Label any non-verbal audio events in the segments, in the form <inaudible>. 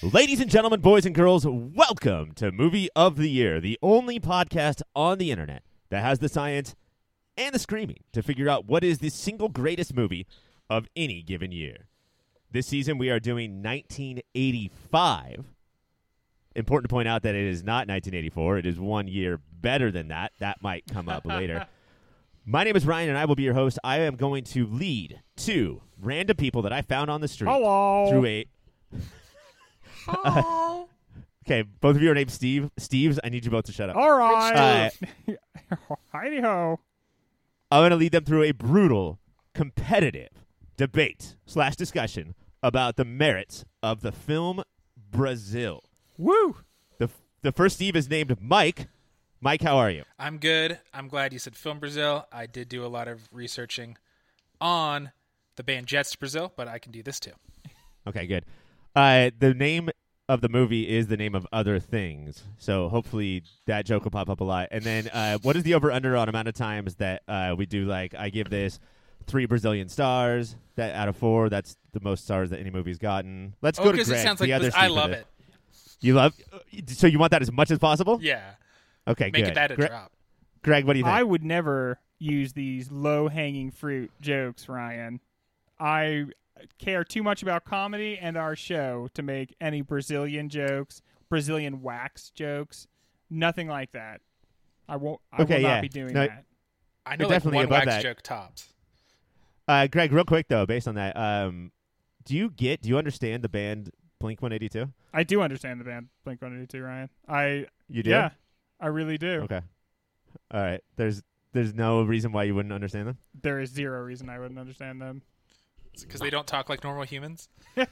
Ladies and gentlemen, boys and girls, welcome to Movie of the Year, the only podcast on the internet that has the science and the screaming to figure out what is the single greatest movie of any given year. This season, we are doing 1985. Important to point out that it is not 1984. It is one year better than that. That might come up <laughs> later. My name is Ryan, and I will be your host. I am going to lead two random people that I found on the street Hello. through a <laughs> Hello. Okay, both of you are named Steve. Steve's, I need you both to shut up. All right. Uh, <laughs> Heidi ho. I'm going to lead them through a brutal, competitive debate slash discussion about the merits of the film Brazil. Woo. The the first Steve is named Mike. Mike, how are you? I'm good. I'm glad you said Film Brazil. I did do a lot of researching on the band Jets to Brazil, but I can do this too. Okay, good. Uh, the name of the movie is the name of other things, so hopefully that joke will pop up a lot. And then, uh, what is the over under on amount of times that uh, we do? Like, I give this three Brazilian stars. That out of four, that's the most stars that any movie's gotten. Let's Oh, go to because Greg. it sounds the like other this- I love this. it. You love. So you want that as much as possible? Yeah, Okay, make good. it that a Gre- drop. Greg, what do you think? I would never use these low hanging fruit jokes, Ryan. I care too much about comedy and our show to make any Brazilian jokes, Brazilian wax jokes, nothing like that. I won't. I Okay, will yeah. not be doing No, that. I You're know like definitely one wax that. joke tops. Uh, Greg, real quick though, based on that, um, do you get? Do you understand the band Blink One Eighty Two? I do understand the band Blink One Eighty Two, Ryan. I You do? yeah, I really do. Okay. All right. There's there's no reason why you wouldn't understand them. There is zero reason I wouldn't understand them. because they don't talk like normal humans. <laughs>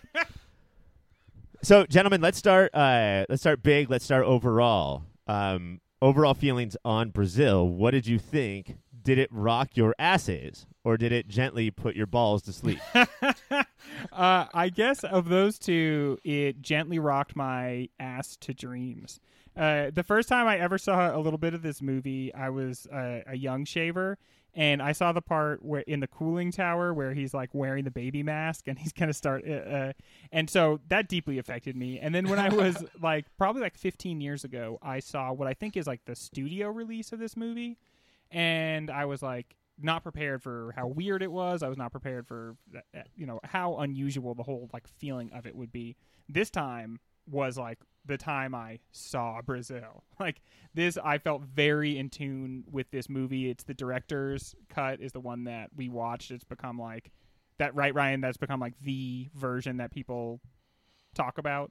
So, gentlemen, let's start. Uh, let's start big. Let's start overall. Um, overall feelings on Brazil. What did you think? Did it rock your asses, or did it gently put your balls to sleep? <laughs> uh, I guess of those two, it gently rocked my ass to dreams. Uh, the first time I ever saw a little bit of this movie, I was uh, a young shaver, and I saw the part where in the cooling tower where he's like wearing the baby mask and he's gonna start, uh, uh, and so that deeply affected me. And then when I was <laughs> like probably like 15 years ago, I saw what I think is like the studio release of this movie, and I was like not prepared for how weird it was. I was not prepared for uh, you know how unusual the whole like feeling of it would be. This time was like the time I saw Brazil. <laughs> Like this I felt very in tune with this movie. It's the director's cut is the one that we watched. It's become like that right Ryan that's become like the version that people talk about.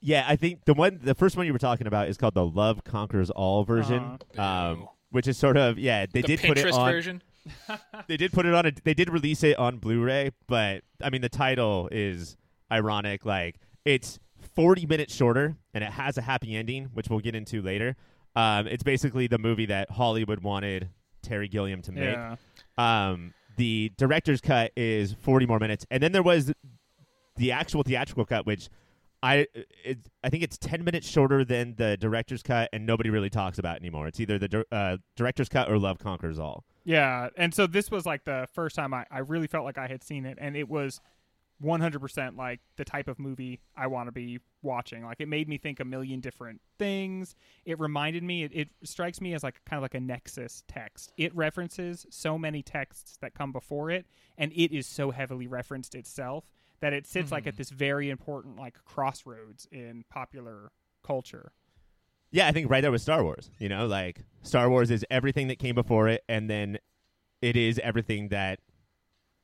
yeah, I think the one, the first one you were talking about is called the Love Conquers All version, Uh-huh. um. Which is sort of yeah. They the did Pinterest put it on. version. <laughs> They did put it on. A, they did release it on Blu-ray, but I mean the title is ironic. Like it's 40 minutes shorter, and it has a happy ending, which we'll get into later. Um, it's basically the movie that Hollywood wanted Terry Gilliam to make. Yeah. Um, the director's cut is 40 more minutes, and then there was the actual theatrical cut, which I it, I think it's 10 minutes shorter than the director's cut, and nobody really talks about anymore. It's either the uh, director's cut or Love Conquers All. Yeah, and so this was like the first time I, I really felt like I had seen it, and it was 100% like the type of movie I want to be watching. Like it made me think a million different things. It reminded me, it, it strikes me as like kind of like a nexus text. It references so many texts that come before it, and it is so heavily referenced itself that it sits like at hmm. this very important like crossroads in popular culture. Yeah, I think right there with Star Wars. You know, like Star Wars is everything that came before it, and then it is everything that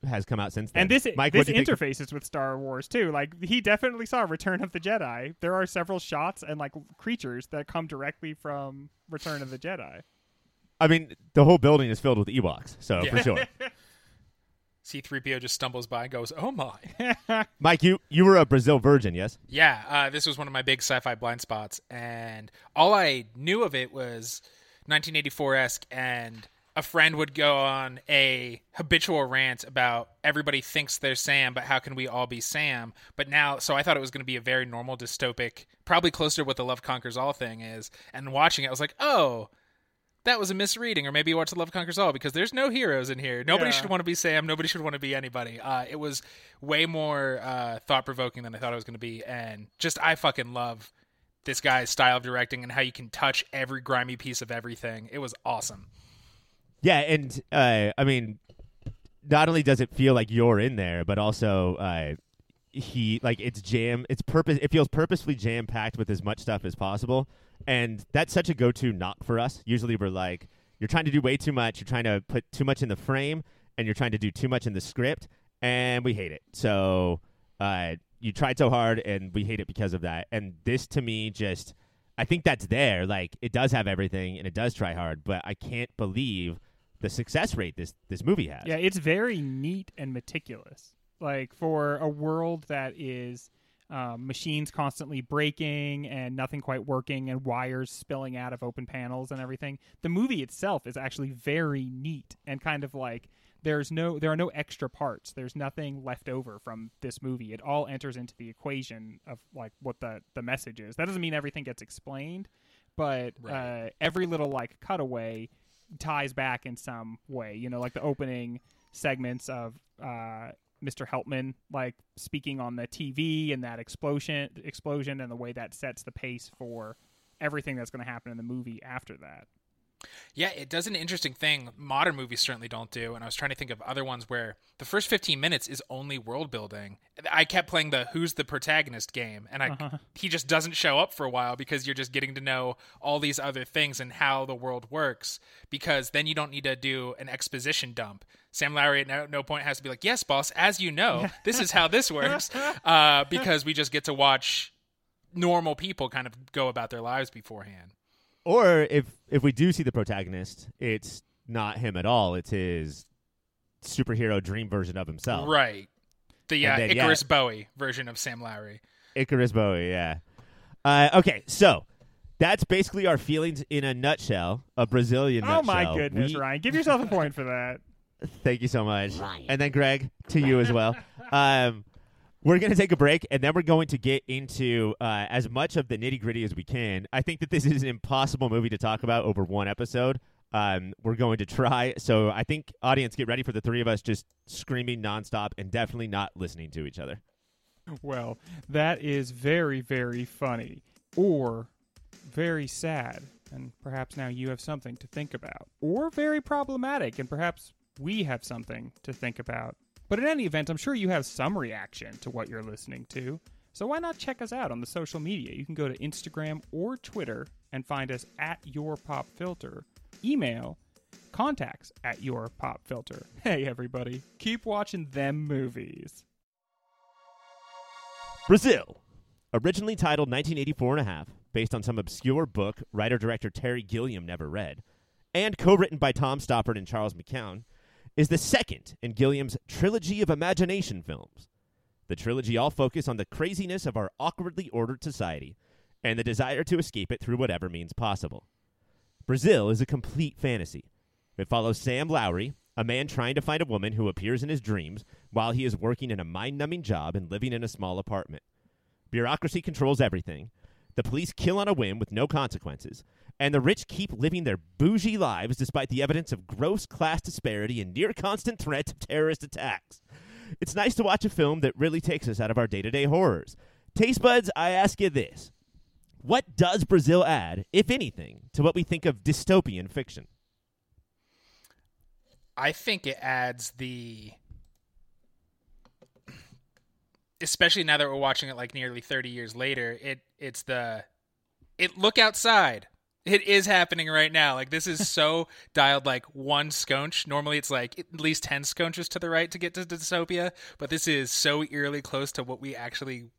has come out since then. And this Mike, this what'd think interfaces with Star Wars too. Like he definitely saw Return of the Jedi. There are several shots and like creatures that come directly from Return of the Jedi. I mean, the whole building is filled with Ewoks, so for sure. <laughs> C-3PO just stumbles by and goes, "Oh my." <laughs> Mike, you you were a Brazil virgin, yes? Yeah, uh, this was one of my big sci-fi blind spots, and all I knew of it was 1984 esque, and a friend would go on a habitual rant about everybody thinks they're Sam, but how can we all be Sam? But now, so I thought it was going to be a very normal dystopic, probably closer to what the Love Conquers All thing is. And watching it, I was like, oh, that was a misreading, or maybe you watched *The Love Conquers All because there's no heroes in here. Nobody Yeah. should want to be Sam. Nobody should want to be anybody. Uh, it was way more uh, thought provoking than I thought it was going to be, and just I fucking love this guy's style of directing and how you can touch every grimy piece of everything. It was awesome. Yeah, and uh, I mean, not only does it feel like you're in there, but also uh, he like it's jam. It's purpose. It feels purposefully jam packed with as much stuff as possible, and that's such a go to knock for us. Usually, we're like, you're trying to do way too much. You're trying to put too much in the frame, and you're trying to do too much in the script, and we hate it. So, uh, you tried so hard, and we hate it because of that. And this, to me, just. I think that's there. Like it does have everything and it does try hard, but I can't believe the success rate this this movie has. Yeah, it's very neat and meticulous. Like for a world that is um, machines constantly breaking and nothing quite working and wires spilling out of open panels and everything, the movie itself is actually very neat and kind of like there's no there are no extra parts. There's nothing left over from this movie. It all enters into the equation of like what the the message is. That doesn't mean everything gets explained, but Right. uh, every little like cutaway ties back in some way. You know, like the opening segments of uh, Mr. Helpman like speaking on the TV and that explosion, explosion, and the way that sets the pace for everything that's going to happen in the movie after that. Yeah, it does an interesting thing modern movies certainly don't do. And I was trying to think of other ones where the first 15 minutes is only world building. I kept playing the who's the protagonist game, and I Uh-huh. he just doesn't show up for a while because you're just getting to know all these other things and how the world works. Because then you don't need to do an exposition dump. Sam Lowry at no, no point has to be like, "Yes, boss, as you know, <laughs> this is how this works," uh, because we just get to watch normal people kind of go about their lives beforehand. Or if if we do see the protagonist, it's not him at all. It's his superhero dream version of himself. Right. The uh, And then, yeah. Icarus Bowie version of Sam Lowry. Icarus Bowie, yeah. Uh, okay, so that's basically our feelings in a nutshell. A Brazilian Oh my goodness, We- Ryan! Give yourself a point for that. <laughs> Thank you so much. And then Greg, to you as well. <laughs> Um, we're going to take a break, and then we're going to get into uh, as much of the nitty gritty as we can. I think that this is an impossible movie to talk about over one episode. Um, we're going to try. So I think, audience, get ready for the three of us just screaming nonstop and definitely not listening to each other. Well, that is very, very funny. Or very sad. And perhaps now you have something to think about. Or very problematic, and perhaps we have something to think about. But in any event, I'm sure you have some reaction to what you're listening to. So why not check us out on the social media? You can go to Instagram or Twitter and find us at Your Pop Filter. Email contacts at Your Pop Filter. <laughs> Hey, everybody, keep watching them movies. Brazil, originally titled 1984 and a half, based on some obscure book writer director Terry Gilliam never read, and co written by Tom Stoppard and Charles McKeown, is the second in Gilliam's trilogy of imagination films. The trilogy all focus on the craziness of our awkwardly ordered society and the desire to escape it through whatever means possible. Brazil is a complete fantasy. It follows Sam Lowry, a man trying to find a woman who appears in his dreams while he is working in a mind numbing job and living in a small apartment. Bureaucracy controls everything. The police kill on a whim with no consequences. And the rich keep living their bougie lives despite the evidence of gross class disparity and near constant threats of terrorist attacks. It's nice to watch a film that really takes us out of our day to day horrors. Taste buds, I ask you this What does Brazil add, if anything, to what we think of dystopian fiction? I think it adds the especially now that we're watching it like nearly 30 years later, it it's the it look outside. It is happening right now. Like this is so <laughs> dialed like one sconch. Normally it's like at least 10 sconches to the right to get to dystopia, but this is so eerily close to what we actually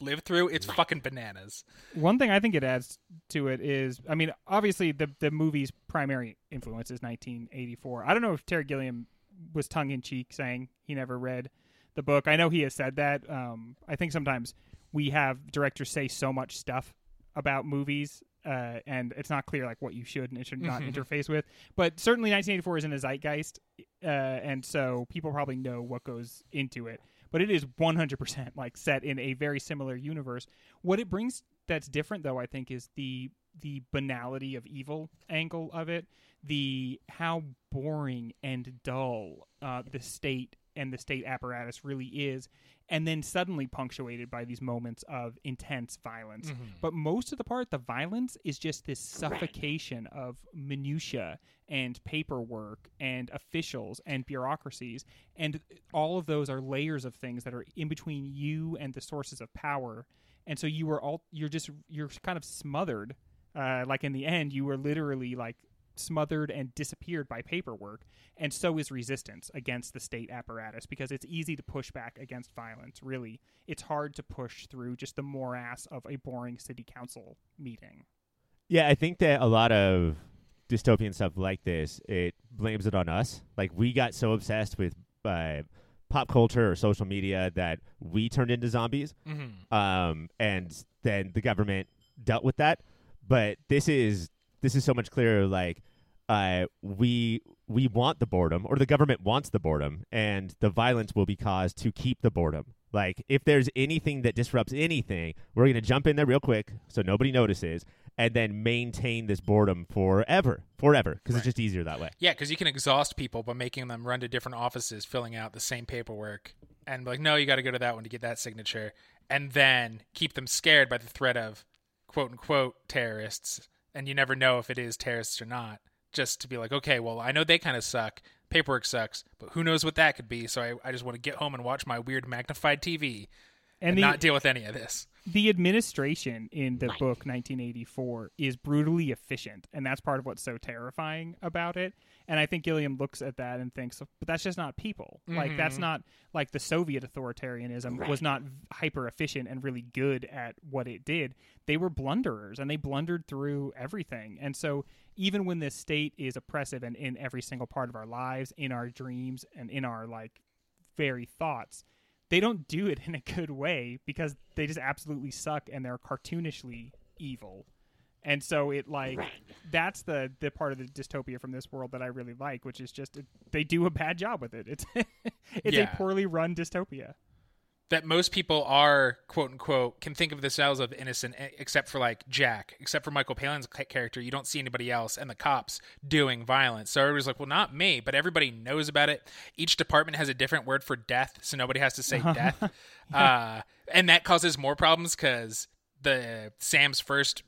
live through. It's fucking bananas. One thing I think it adds to it is, I mean, obviously the the movie's primary influence is 1984. I don't know if Terry Gilliam was tongue in cheek saying he never read the book. I know he has said that. Um, I think sometimes we have directors say so much stuff about movies. Uh, and it's not clear like what you should and should not interface with, but certainly 1984 is in a zeitgeist, uh, and so people probably know what goes into it. But it is 100% like set in a very similar universe. What it brings that's different though I think is the the banality of evil angle of it, the how boring and dull uh, the state and the state apparatus really is, and then suddenly punctuated by these moments of intense violence. But most of the part, the violence is just this suffocation of minutia and paperwork and officials and bureaucracies, and all of those are layers of things that are in between you and the sources of power. And so you were all you're just you're kind of smothered. Uh, like in the end, you were literally like smothered and disappeared by paperwork, and so is resistance against the state apparatus because it's easy to push back against violence. Really, it's hard to push through just the morass of a boring city council meeting. Yeah, I think that a lot of dystopian stuff like this, it blames it on us. Like we got so obsessed with uh, pop culture or social media that we turned into zombies, Mm-hmm. um, and then the government dealt with that. But this is this is so much clearer. Like uh, we we want the boredom, or the government wants the boredom, and the violence will be caused to keep the boredom. Like if there's anything that disrupts anything, we're gonna jump in there real quick so nobody notices, and then maintain this boredom forever, forever, because Right. it's just easier that way. Yeah, because you can exhaust people by making them run to different offices, filling out the same paperwork, and like, no, you got to go to that one to get that signature, and then keep them scared by the threat of quote unquote terrorists, and you never know if it is terrorists or not. Just to be like, okay, well, I know they kind of suck. Paperwork sucks, but who knows what that could be? So I, I just want to get home and watch my weird magnified TV and, And the not deal with any of this. the administration in the book 1984 is brutally efficient, and that's part of what's so terrifying about it. And I think Gilliam looks at that and thinks, but that's just not people. Like that's mm-hmm. not like the Soviet authoritarianism was not hyper efficient and really good at what it did. They were blunderers, and they blundered through everything. And so even when this state is oppressive and in every single part of our lives, in our dreams, and in our like very thoughts they don't do it in a good way because they just absolutely suck and they're cartoonishly evil. And so it like that's the the part of the dystopia from this world that I really like, which is just it, they do a bad job with it. It's <laughs> it's Yeah. a poorly run dystopia. That most people are quote unquote can think of themselves as innocent except for like Jack, except for Michael Palin's character. You don't see anybody else and the cops doing violence. So everybody's like, well, not me, but everybody knows about it. Each department has a different word for death, so nobody has to say death. <laughs> Uh, and that causes more problems because the Sam's first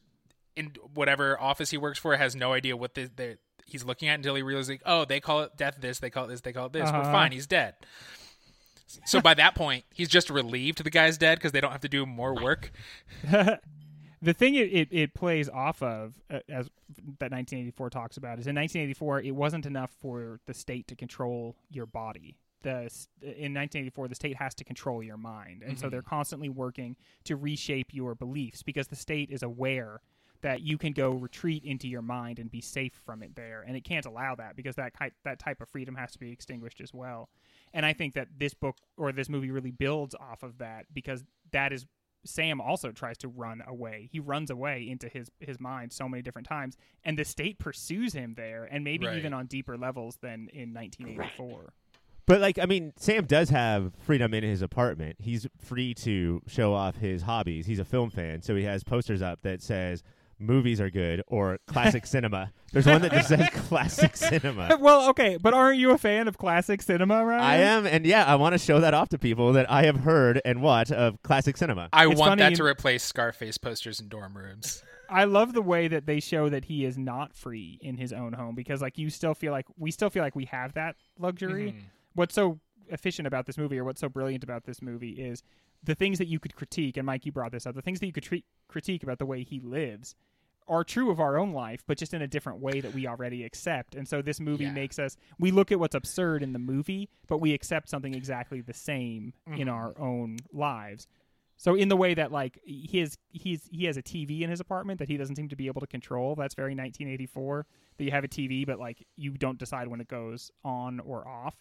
in whatever office he works for has no idea what the, the he's looking at until he realizes like, oh, they call it death this, they call it this, they call it this. Uh-huh. fine, he's dead. So by that point, he's just relieved the guy's dead because they don't have to do more work. <laughs> the thing it, it, it plays off of uh, as that 1984 talks about is in 1984 it wasn't enough for the state to control your body. The in 1984 the state has to control your mind. And so they're constantly working to reshape your beliefs because the state is aware that you can go retreat into your mind and be safe from it there. And it can't allow that because that ki- that type of freedom has to be extinguished as well and i think that this book or this movie really builds off of that because that is Sam also tries to run away. He runs away into his his mind so many different times, and the state pursues him there, and maybe Right. even on deeper levels than in 1984. But like, I mean, Sam does have freedom in his apartment. He's free to show off his hobbies. He's a film fan, so he has posters up that says "movies are good" or "classic <laughs> cinema." There's one that just says "classic cinema." <laughs> well, okay, but aren't you a fan of classic cinema, right? I am, and yeah, I want to show that off to people that I have heard and watched of classic cinema. I It's want funny that you- to replace Scarface posters in dorm rooms. <laughs> I love the way that they show that he is not free in his own home because like you still feel like we still feel like we have that luxury. Mhm. What's so efficient about this movie or what's so brilliant about this movie is the things that you could critique and Mike you brought this up. The things that you could tre- critique about the way he lives are true of our own life but just in a different way that we already accept. And so this movie Yeah. makes us we look at what's absurd in the movie but we accept something exactly the same in Mhm. our own lives. So in the way that like his he's he has a TV in his apartment that he doesn't seem to be able to control. That's very 1984. That you have a TV, but like you don't decide when it goes on or off.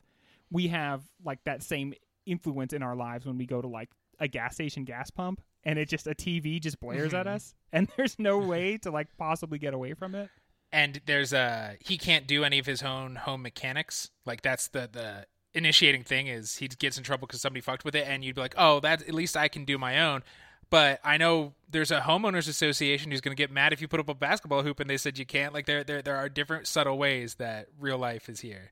We have like that same influence in our lives when we go to like a gas station gas pump and it just a TV just blares at Mhm. us and <laughs> there's no way to like possibly get away from it. and there's a he can't do any of his own home mechanics. Like that's the the initiating thing is he gets in trouble because somebody fucked with it, and you'd be like, oh, that at least I can do my own. but I know there's a homeowners association who's going to get mad if you put up a basketball hoop and they said you can't. Like there, there, there are different subtle ways that real life is here.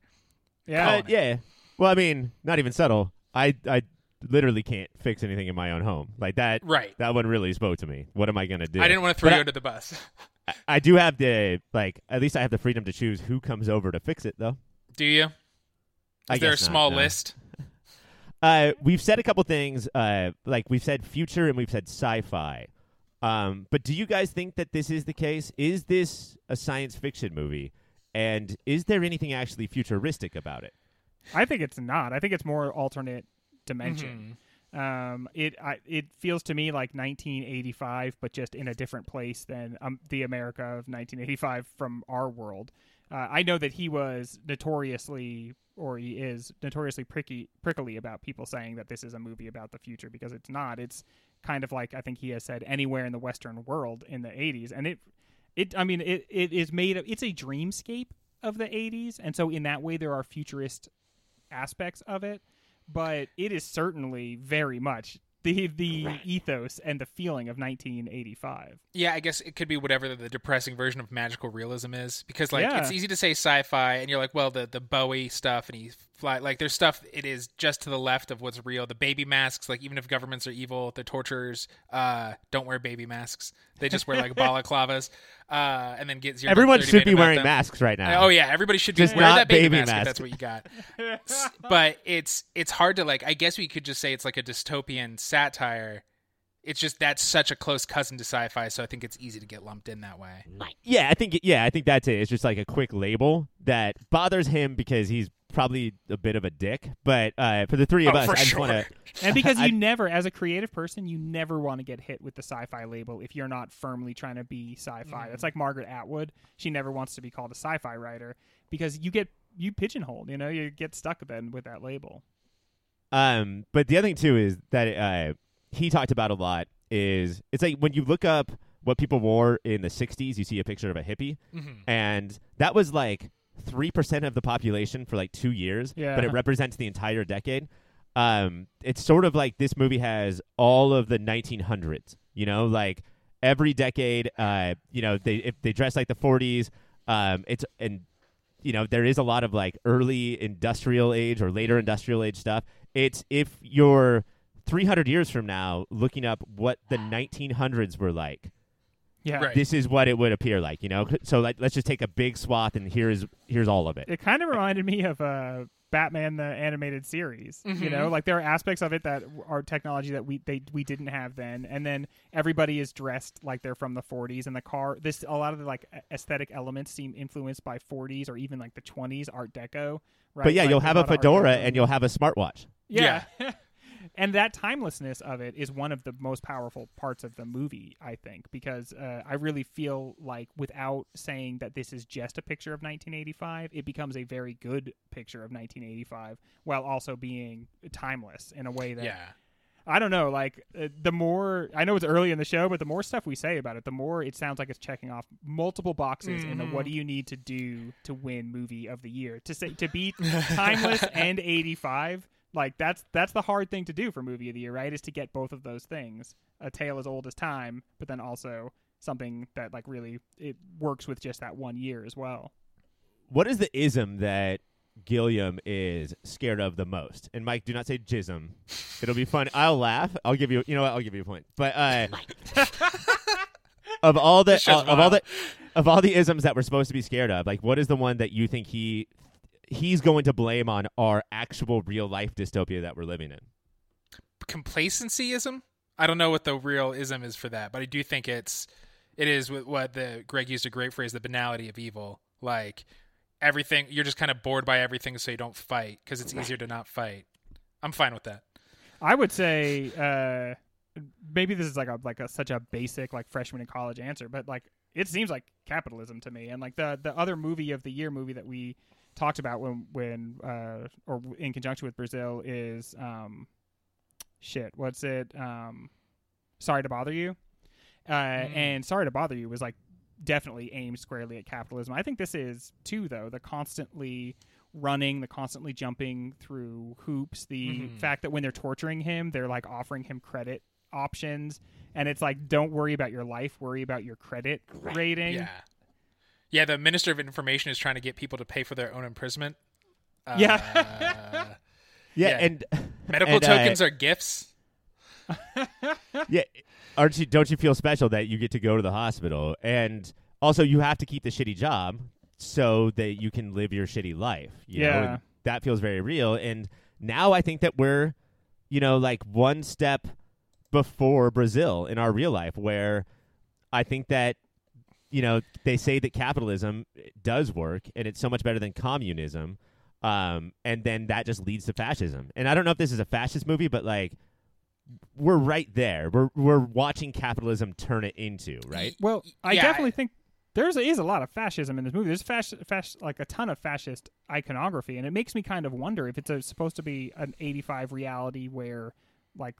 Yeah. Uh, yeah. Well, I mean, not even subtle. I I literally can't fix anything in my own home like that. Right. That one really spoke to me. What am I gonna do? I didn't want to throw But you I- under the bus. <laughs> I, I do have the like. At least I have the freedom to choose who comes over to fix it, though. Do you? Is I there a guess not, small no. list? <laughs> Uh, we've said a couple things. Uh, like we've said future and we've said sci-fi. Um, but do you guys think that this is the case? Is this a science fiction movie? And is there anything actually futuristic about it? I think it's not. I think it's more alternate dimension. Um, it I, it feels to me like 1985, but just in a different place than um, the America of 1985 from our world. Uh, I know that he was notoriously, or he is notoriously pricky, prickly about people saying that this is a movie about the future because it's not. It's kind of like I think he has said anywhere in the Western world in the 80s, and it, it. I mean, it, it is made of. It's a dreamscape of the 80s, and so in that way there are futurist aspects of it, but it is certainly very much the the ethos and the feeling of 1985. Yeah, I guess it could be whatever the depressing version of magical realism is. Because like Yeah. it's easy to say sci-fi, and you're like, well, the the Bowie stuff, and he fly like there's stuff. It is just to the left of what's real. The baby masks, like even if governments are evil, the torturers uh, don't wear baby masks. They just wear like <laughs> balaclavas, uh, and then get zero. Everyone should be wearing them. masks right now. Oh yeah, everybody should Just just wear that baby, baby mask, if mask. that's what you got. <laughs> But it's it's hard to like. I guess we could just say it's like a dystopian satire. It's just that's such a close cousin to sci-fi, so I think it's easy to get lumped in that way. Yeah, I think yeah, I think that's it. It's just like a quick label that bothers him because he's probably a bit of a dick. But uh, for the three of Oh, us, I just sure. want <laughs> to. And because <laughs> I- you never, as a creative person, you never want to get hit with the sci-fi label if you're not firmly trying to be sci-fi. It's like Margaret Atwood; she never wants to be called a sci-fi writer because you get you pigeonholed. You know, you get stuck then with that label. Um, but the other thing too is that uh, he talked about a lot is it's like when you look up what people wore in the '60s, you see a picture of a hippie, Mm-hmm. and that was like three percent of the population for like two years, Yeah. but it represents the entire decade. Um, it's sort of like this movie has all of the 1900s. You know, like every decade. Uh, you know, they if they dress like the 40s. Um, it's and you know there is a lot of like early industrial age or later industrial age stuff. It's if you're 300 years from now looking up what the 1900s were like Yeah, Right. this is what it would appear like, you know. So like, let's just take a big swath, and here's here's all of it. It kind of reminded me of uh, Batman the animated series. You Mhm. know, like there are aspects of it that are technology that we they we didn't have then, and then everybody is dressed like they're from the 40s, and the car. This a lot of the like aesthetic elements seem influenced by 40s or even like the 20s Art Deco. Right? But yeah, Like, you'll have a lot of Art fedora and you'll have a smartwatch. Yeah. <laughs> and that timelessness of it is one of the most powerful parts of the movie, I think, because uh, I really feel like without saying that this is just a picture of 1985, it becomes a very good picture of 1985 while also being timeless in a way that Yeah. I don't know. Like uh, the more I know it's early in the show, but the more stuff we say about it, the more it sounds like it's checking off multiple boxes in the what do you need to do to win movie of the year to say to be <laughs> timeless and 85 like that's that's the hard thing to do for movie of the year right is to get both of those things a tale as old as time but then also something that like really it works with just that one year as well What is the ism that Gilliam is scared of the most? And Mike, do not say jism. It'll be fun. I'll laugh. I'll give you. You know what? I'll give you a point. But uh, <laughs> of all the This show's of all the of all the isms that we're supposed to be scared of, like what is the one that you think he he's going to blame on our actual real life dystopia that we're living in? Complacencyism? I don't know what the real ism is for that, but I do think it's it is what- what the Greg used a great phrase, the banality of evil. Like everything, you're just kind of bored by everything, so you don't fight because it's easier to not fight. I'm fine with that. I would say uh, maybe this is like a like a such a basic like freshman in college answer, but like it seems like capitalism to me. And like the the other movie of the year movie that we talked about when when uh, or in conjunction with Brazil is um, shit. What's it? Um, Sorry to bother you. Uh, Mm. And Sorry to bother you was like definitely aimed squarely at capitalism. I think this is too though the constantly running, the constantly jumping through hoops, the Mhm. fact that when they're torturing him, they're like offering him credit options, and it's like don't worry about your life, worry about your credit rating. Yeah. Yeah, the Minister of Information is trying to get people to pay for their own imprisonment. <laughs> Uh, Yeah. <laughs> yeah, Yeah. and medical and, uh, tokens are gifts. <laughs> yeah, aren't you? Don't you feel special that you get to go to the hospital, and also you have to keep the shitty job so that you can live your shitty life. You know? Yeah. And that feels very real. And now I think that we're, you know, like one step before Brazil in our real life, where I think that. You know, they say that capitalism does work, and it's so much better than communism. Um, and then that just leads to fascism. And I don't know if this is a fascist movie, but like we're right there. We're we're watching capitalism turn it into right. Well, I Yeah, definitely I- think there's is a lot of fascism in this movie. There's fasc- fasc- like a ton of fascist iconography, and it makes me kind of wonder if it's a, supposed to be an '85 reality where, like,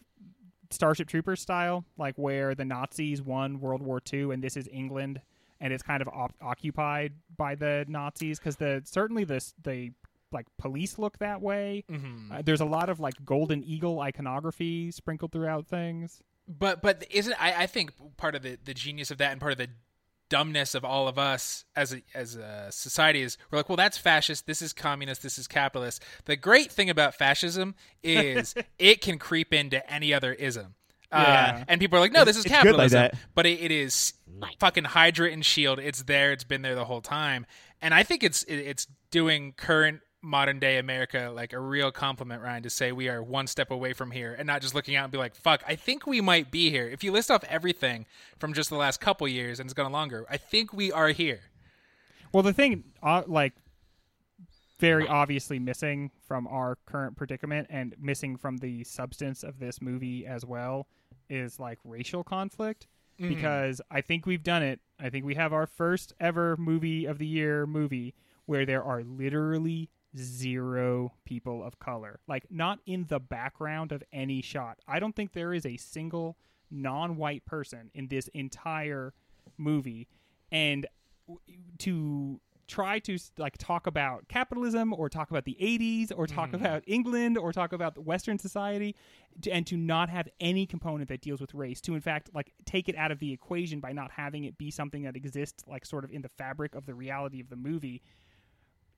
Starship Troopers style, like where the Nazis won World War II, and this is England, and it's kind of op- occupied by the Nazis because the certainly the the like police look that way. Mm-hmm. Uh, there's a lot of like golden eagle iconography sprinkled throughout things. But but isn't I, I think part of the, the genius of that and part of the dumbness of all of us as a, as a society is we're like well that's fascist this is communist this is capitalist the great thing about fascism is <laughs> it can creep into any other ism uh, Yeah. and people are like no this is It's good like capitalism. that. but it, it is fucking hydra and shield it's there. It's been there the whole time. And i think it's it, it's doing current modern day america like a real compliment ryan to say we are one step away from here and not just looking out and be like fuck i think we might be here. If you list off everything from just the last couple years and it's gone longer i think we are here. Well, the thing, uh, like, very obviously missing from our current predicament and missing from the substance of this movie as well is like racial conflict. Mm-hmm. Because I think we've done it. I think we have our first ever movie of the year movie where there are literally zero people of color. Like, not in the background of any shot. I don't think there is a single non white person in this entire movie. And to try to like talk about capitalism or talk about the 80s or talk mm. about England or talk about the western society to, and to not have any component that deals with race to in fact like take it out of the equation by not having it be something that exists like sort of in the fabric of the reality of the movie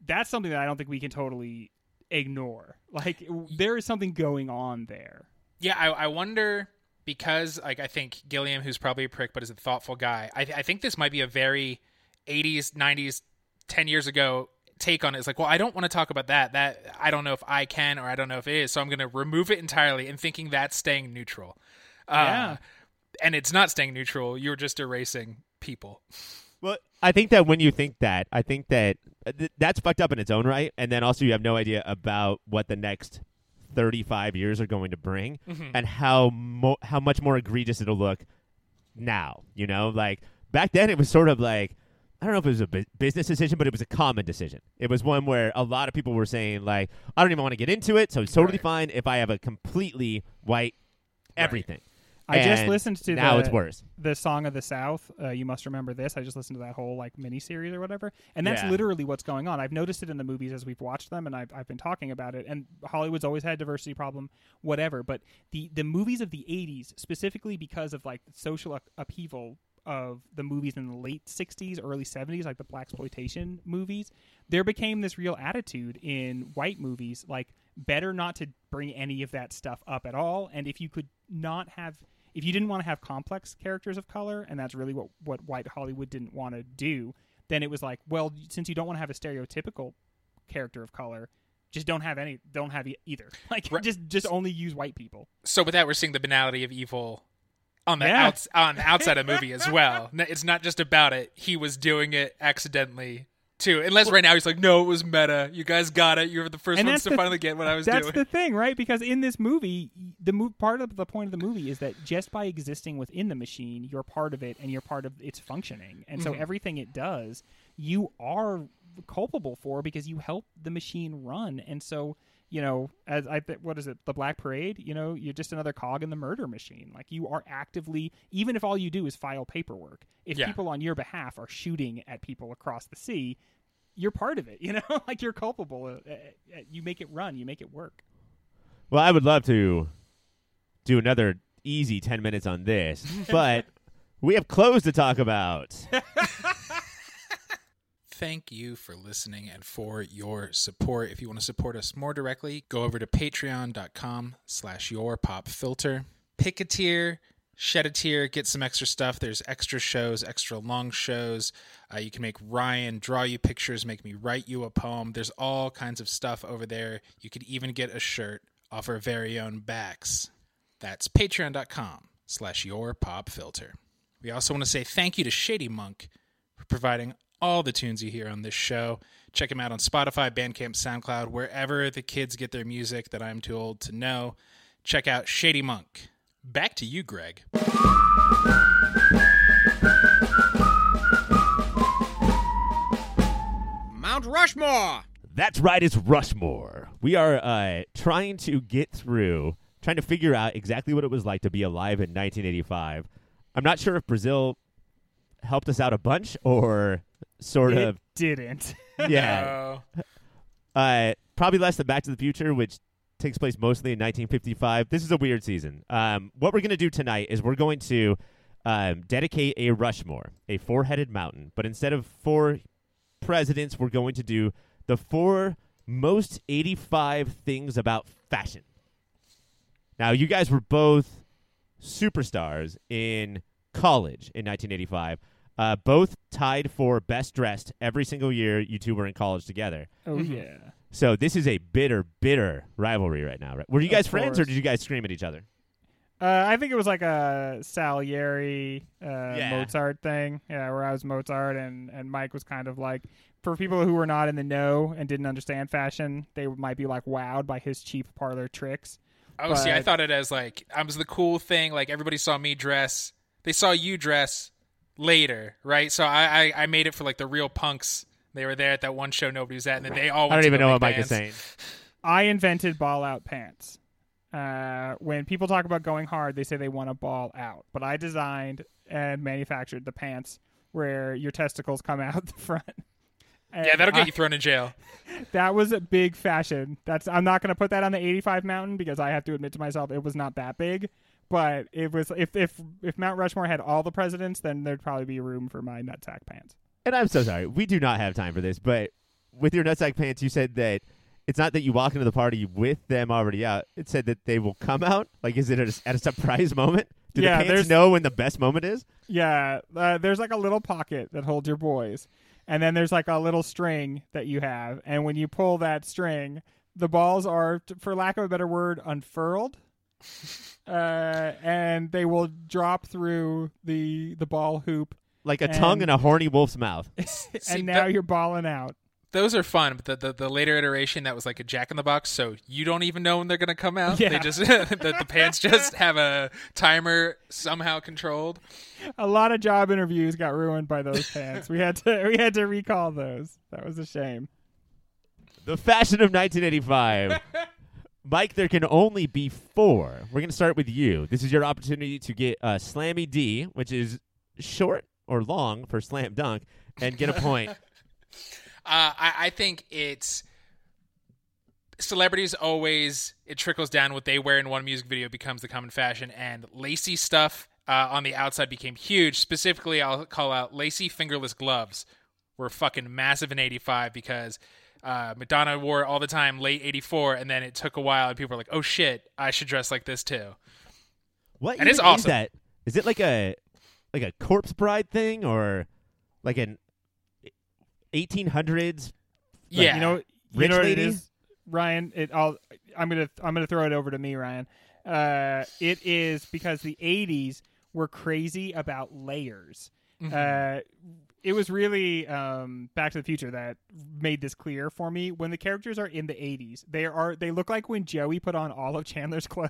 that's something that I don't think we can totally ignore. Like there is something going on there. Yeah, I, I wonder because like I think Gilliam, who's probably a prick but is a thoughtful guy, I, I think this might be a very 80s, 90s, 10 years ago take on it. It's like, well, I don't want to talk about that. That I don't know if I can or I don't know if it is, so I'm going to remove it entirely and thinking that's staying neutral. Uh, Yeah. and it's not staying neutral. You're just erasing people. Well, I think that when you think that, I think that uh, th- that's fucked up in its own right, and then also you have no idea about what the next thirty-five years are going to bring, and how mo- how much more egregious it'll look now. You know, like back then it was sort of like I don't know if it was a business decision, but it was a common decision. It was one where a lot of people were saying like, I don't even want to get into it, so it's totally Right. fine if I have a completely white everything. I just listened to now the, it's worse. the song of the South. Uh, you must remember this. I just listened to that whole like mini series or whatever, and that's Yeah. literally what's going on. I've noticed it in the movies as we've watched them, and I've I've been talking about it. And Hollywood's always had a diversity problem, whatever. But the the movies of the '80s, specifically because of like social upheaval of the movies in the late '60s, early '70s, like the blaxploitation movies, there became this real attitude in white movies, like better not to bring any of that stuff up at all. And if you could not have if you didn't want to have complex characters of color, and that's really what what white Hollywood didn't want to do, then it was like, well, since you don't want to have a stereotypical character of color, just don't have any, don't have e- either. <laughs> Like, Right. just just only use white people. So with that, we're seeing the banality of evil on the Yeah. outs- on the outside of movie as <laughs> well. It's not just about it; he was doing it accidentally too. Unless right now he's like, "No, it was meta. You guys got it. You were the first And ones to finally get what I was That's doing." the thing, right? Because in this movie, the mo- part of the point of the movie is that just by existing within the machine, you're part of it and you're part of its functioning. And so mm-hmm. everything it does, you are culpable for because you help the machine run. And so, you know, as I th- what is it, the Black Parade? You know, you're just another cog in the murder machine. Like you are actively, even if all you do is file paperwork. If Yeah. people on your behalf are shooting at people across the sea, you're part of it. <laughs> You know, like you're culpable. Uh, uh, You make it run. You make it work. Well, I would love to do another easy 10 minutes on this, <laughs> but we have clothes to talk about. <laughs> Thank you for listening and for your support. If you want to support us more directly, go over to patreon.com slash your pop filter. Pick a tier, shed a tier, get some extra stuff. There's extra shows, extra long shows. Uh, you can make Ryan draw you pictures, make me write you a poem. There's all kinds of stuff over there. You could even get a shirt off our very own backs. That's patreon.com slash your pop filter. We also want to say thank you to Shady Monk for providing all the tunes you hear on this show. Check him out on Spotify, Bandcamp, SoundCloud, wherever the kids get their music that I'm too old to know. Check out Shady Monk. Back to you, Greg. Mount Rushmore. That's right, it's Rushmore. We are uh, trying to get through, trying to figure out exactly what it was like to be alive in 1985. I'm not sure if Brazil helped us out a bunch or sort it of, didn't. yeah, <laughs> Oh, uh, probably less than Back to the Future, which takes place mostly in 1955. This is a weird season. Um, what we're going to do tonight is we're going to um, dedicate a Rushmore, a four-headed mountain, but instead of four presidents, we're going to do the four most 85 things about fashion. Now, you guys were both superstars in college in 1985. Uh, both tied for best dressed every single year you two were in college together. oh Mhm. yeah. So this is a bitter, bitter rivalry right now. Right? Were you Of guys friends, or course. did you guys scream at each other? Uh, I think it was like a Salieri, uh, Yeah. Mozart thing. Yeah, where I was Mozart and, and Mike was kind of like, for people who were not in the know and didn't understand fashion, they might be like wowed by his cheap parlor tricks. oh see, I But- thought it as like I was the cool thing. Like everybody saw me dress. They saw you dress later, right? So I, I, I made it for like the real punks. They were there at that one show nobody was at, and then they all. I don't to even know make what Mike is saying. <laughs> I invented ball out pants. Uh, when people talk about going hard, they say they want to ball out. But I designed and manufactured the pants where your testicles come out <laughs> the front. Yeah, that'll I- get you thrown in jail. <laughs> that was a big fashion. That's I'm not going to put that on the 85 mountain because I have to admit to myself it was not that big. But it was if if if Mount Rushmore had all the presidents, then there'd probably be room for my nutsack pants. And I'm so sorry. We do not have time for this. But with your nutsack pants, you said that it's not that you walk into the party with them already out. It said that they will come out. Like, is it at a, at a surprise <laughs> moment? Do Yeah, the pants know when the best moment is? Yeah, uh, there's like a little pocket that holds your boys, and then there's like a little string that you have, and when you pull that string, the balls are, for lack of a better word, unfurled, <laughs> uh, and they will drop through the the ball hoop, Like a tongue in a horny wolf's mouth. <laughs> <laughs> See, and now that- you're balling out. Those are fun, but the, the the later iteration that was like a Jack in the Box, so you don't even know when they're gonna come out. Yeah. They just the, the pants just have a timer somehow controlled. A lot of job interviews got ruined by those pants. we had to we had to recall those. That was a shame. The fashion of 1985. Mike, there can only be four. We're going to start with you. This is your opportunity to get a Slammy D, which is short or long for slam dunk, and get a point. <laughs> Uh, I, I think it's celebrities always it trickles down what they wear in one music video becomes the common fashion, and lacy stuff uh, on the outside became huge. Specifically, I'll call out lacy fingerless gloves were fucking massive in '85 because. Uh, Madonna wore it all the time late '84, and then it took a while, and people were like, "Oh shit, I should dress like this too." What And it's even is that? Is it like a like a corpse bride thing or like an 1800s? Yeah, You know, you Rich know what lady? it is, Ryan. It. I'll. I'm gonna. I'm gonna throw it over to me, Ryan. Uh, it is because the '80s were crazy about layers. Uh, it was really um, Back to the Future that made this clear for me. When the characters are in the '80s, they are. They look like when Joey put on all of Chandler's <laughs> clothes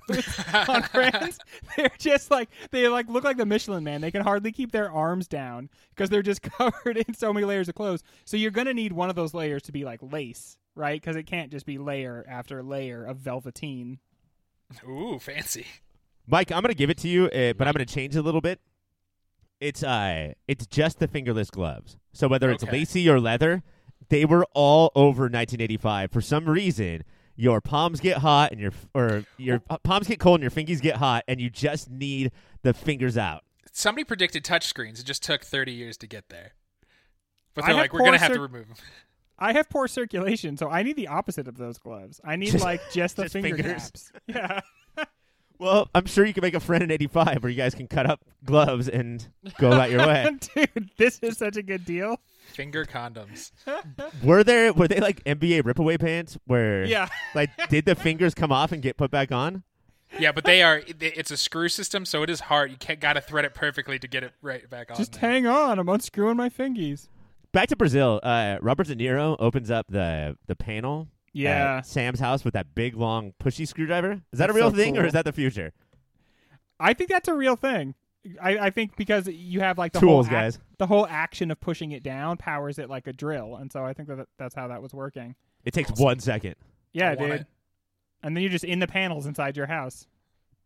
on <laughs> Friends. <laughs> They're just like they like look like the Michelin Man. They can hardly keep their arms down because they're just covered in so many layers of clothes. So you're gonna need one of those layers to be like lace, right? Because it can't just be layer after layer of velveteen. Ooh, fancy. Mike, I'm going to give it to you, uh, but I'm going to change it a little bit. It's uh it's just the fingerless gloves. So whether it's Okay. lacy or leather, they were all over 1985 for some reason. your palms get hot and your or your palms get cold and your fingers get hot, and you just need the fingers out. Somebody predicted touchscreens. It just took 30 years to get there. But they're have like, we're going to poor have to remove them. <laughs> I have poor circulation, so I need the opposite of those gloves. I need like just the <laughs> Just finger fingers. caps. <laughs> Yeah. Well, I'm sure you can make a friend in '85 where you guys can cut up gloves and go about your way. <laughs> Dude, this is such a good deal. Finger condoms. <laughs> Were there were they like NBA ripaway pants where Yeah. like did the fingers come off and get put back on? Yeah, but they are. It's a screw system, so it is hard. You can't got to thread it perfectly to get it right back on. Just there. hang on. I'm unscrewing my fingies. Back to Brazil. Uh, Robert De Niro opens up the the panel Yeah. at Sam's house with that big long pushy screwdriver. Is that That's a real so thing or is that the future? I think that's a real thing. I, I think because you have like the Tools, whole ac- guys. the whole action of pushing it down powers it like a drill, and so I think that that's how that was working. It takes Awesome. one second. Yeah, dude. it. And then you're just in the panels inside your house.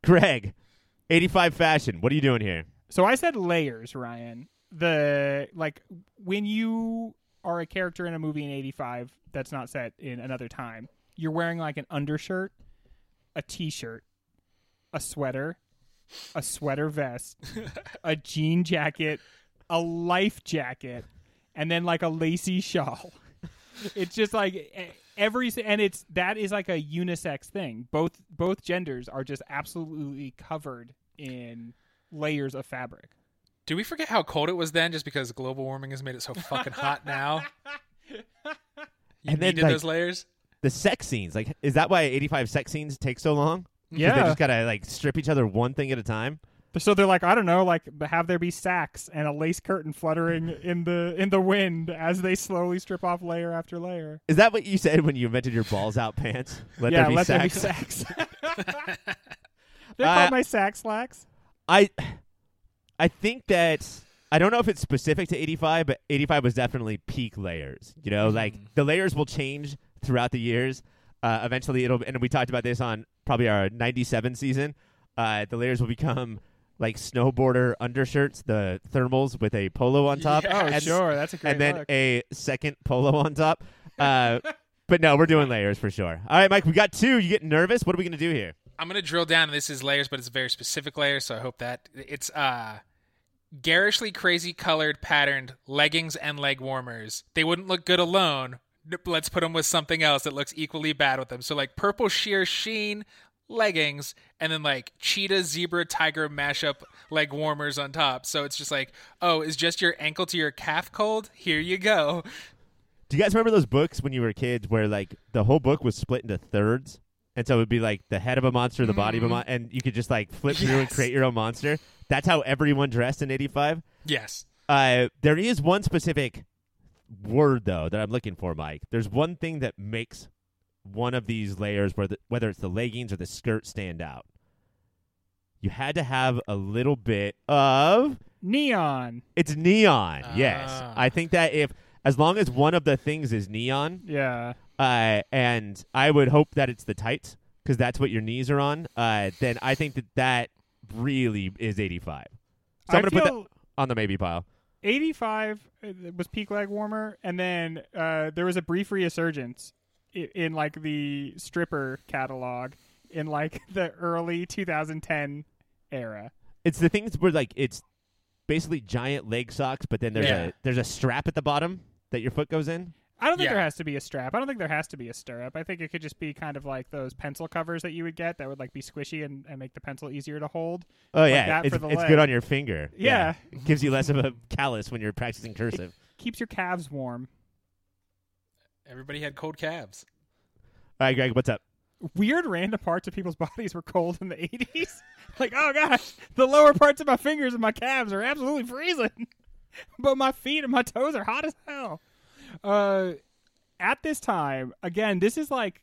Greg, 85 fashion. What are you doing here? So I said layers, Ryan. The like when you are a character in a movie in 85 that's not set in another time, you're wearing like an undershirt, a t-shirt, a sweater, a sweater vest, <laughs> a jean jacket, a life jacket, and then like a lacy shawl. It's just like every and it's that is like a unisex thing. Both both genders are just absolutely covered in layers of fabric. Do we forget how cold it was then just because global warming has made it so fucking hot now? <laughs> You And then, needed like- those layers? The sex scenes. Like is that why 85 sex scenes take so long? Yeah, They just got to like strip each other one thing at a time. So they're like, I don't know, like have there be sacks and a lace curtain fluttering in the in the wind as they slowly strip off layer after layer. Is that what you said when you invented your balls out pants? <laughs> Let yeah, there be let sex. there be sacks. <laughs> they're Uh, called my sack slacks. I I think that I don't know if it's specific to 85, but 85 was definitely peak layers. You know, like Mhm. the layers will change throughout the years. Uh, eventually, it'll and we talked about this on probably our 97 season. Uh, the layers will become like snowboarder undershirts, the thermals with a polo on top, Yeah. Oh, and, sure, that's a great and then look. a second polo on top. Uh, <laughs> but no, we're doing layers for sure. All right, Mike, we got two. You getting nervous? What are we gonna do here? I'm gonna drill down. and This is layers, but it's a very specific layer, so I hope that it's uh garishly crazy colored patterned leggings and leg warmers. They wouldn't look good alone. Let's put them with something else that looks equally bad with them. So like purple sheer sheen leggings, and then like cheetah, zebra, tiger mashup leg warmers on top. So it's just like, oh, is just your ankle to your calf cold? Here you go. Do you guys remember those books when you were kids where like the whole book was split into thirds? And so it would be like the head of a monster, the body of a Mhm. monster, and you could just like flip through and Yes. create your own monster. That's how everyone dressed in 85. Yes. Uh, there is one specific word though that I'm looking for, Mike. There's one thing that makes one of these layers, whether whether it's the leggings or the skirt, stand out. You had to have a little bit of Neon. it's neon. yes, Ah. I think that if as long as one of the things is neon, Yeah. Uh, and I would hope that it's the tights because that's what your knees are on. Uh, then I think that that really is 85. So I'm gonna put that on the maybe pile. 85 uh, was peak leg warmer, and then uh, there was a brief resurgence in, in like the stripper catalog in like <laughs> the early 2010 era. It's the things where like it's basically giant leg socks, but then there's Yeah. a there's a strap at the bottom that your foot goes in. I don't think Yeah. there has to be a strap. I don't think there has to be a stirrup. I think it could just be kind of like those pencil covers that you would get that would like be squishy and, and make the pencil easier to hold. Oh Like yeah, that it's for the it's good on your finger. Yeah. It gives you less of a callus when you're practicing cursive. Keeps your calves warm. Everybody had cold calves. All right, Greg, what's up? Weird random parts of people's <laughs> bodies were cold in the 80s. <laughs> like, oh gosh, the lower parts of my fingers and my calves are absolutely freezing. <laughs> but my feet and my toes are hot as hell. Uh, at this time, again, this is like,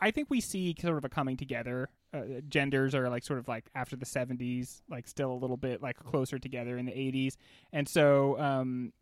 I think we see sort of a coming together. Uh, genders are like sort of like after the 70s, like still a little bit like closer together in the 80s. And so, um,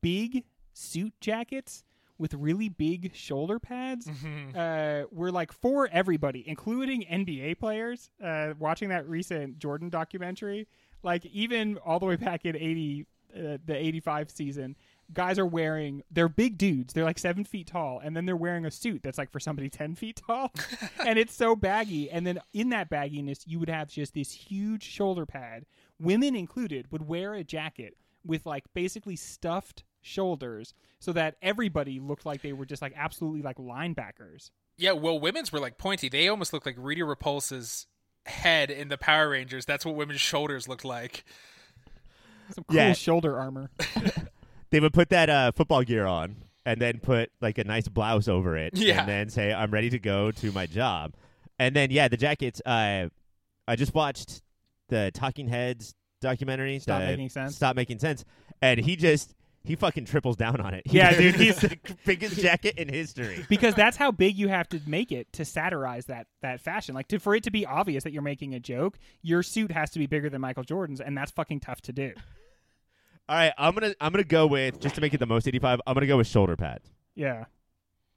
big suit jackets with really big shoulder pads uh, were like for everybody, including NBA players. Uh, watching that recent Jordan documentary, like even all the way back in eighty, uh, the eighty-five season, guys are wearing they're big dudes they're like seven feet tall and then they're wearing a suit that's like for somebody <laughs> 10 feet tall <laughs> and it's so baggy and then in that bagginess you would have just this huge shoulder pad women included would wear a jacket with like basically stuffed shoulders so that everybody looked like they were just like absolutely like linebackers Yeah, well, women's were like pointy. They almost looked like Rita Repulsa's head in the Power Rangers. That's what women's shoulders looked like. some cool Yeah. shoulder armor <laughs> They would put that uh, football gear on and then put like a nice blouse over it, Yeah. and then say, "I'm ready to go to my job." And then yeah, the jackets. Uh, I just watched the Talking Heads documentary. Stop the Making Sense. Stop making sense. And he just he fucking triples down on it. He <laughs> Yeah, dude, he's- <laughs> the biggest jacket in history. <laughs> because that's how big you have to make it to satirize that that fashion. Like to for it to be obvious that you're making a joke, your suit has to be bigger than Michael Jordan's, and that's fucking tough to do. All right, I'm gonna I'm gonna go with just to make it the most 85. I'm gonna go with shoulder pads. Yeah,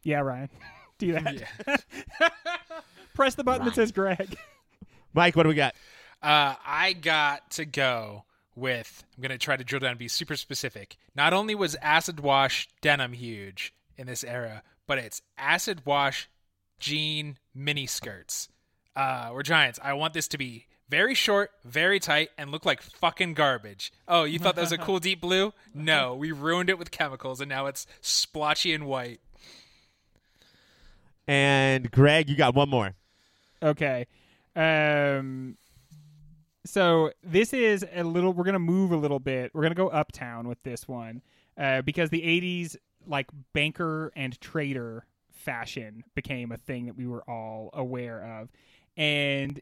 yeah, Ryan, <laughs> do that. Yeah. <laughs> Press the button that says Greg. Mike, what do we got? Uh, I got to go with. I'm going to try to drill down and be super specific. Not only was acid wash denim huge in this era, but it's acid wash jean mini skirts. Uh, we're giants. I want this to be very short, very tight, and look like fucking garbage. Oh, you thought that was a cool <laughs> deep blue? No, we ruined it with chemicals, and now it's splotchy and white. And Greg, you got one more. Okay. Um so this is a little we're going to move a little bit. We're going to go uptown with this one. Uh because the 80s like banker and trader fashion became a thing that we were all aware of. And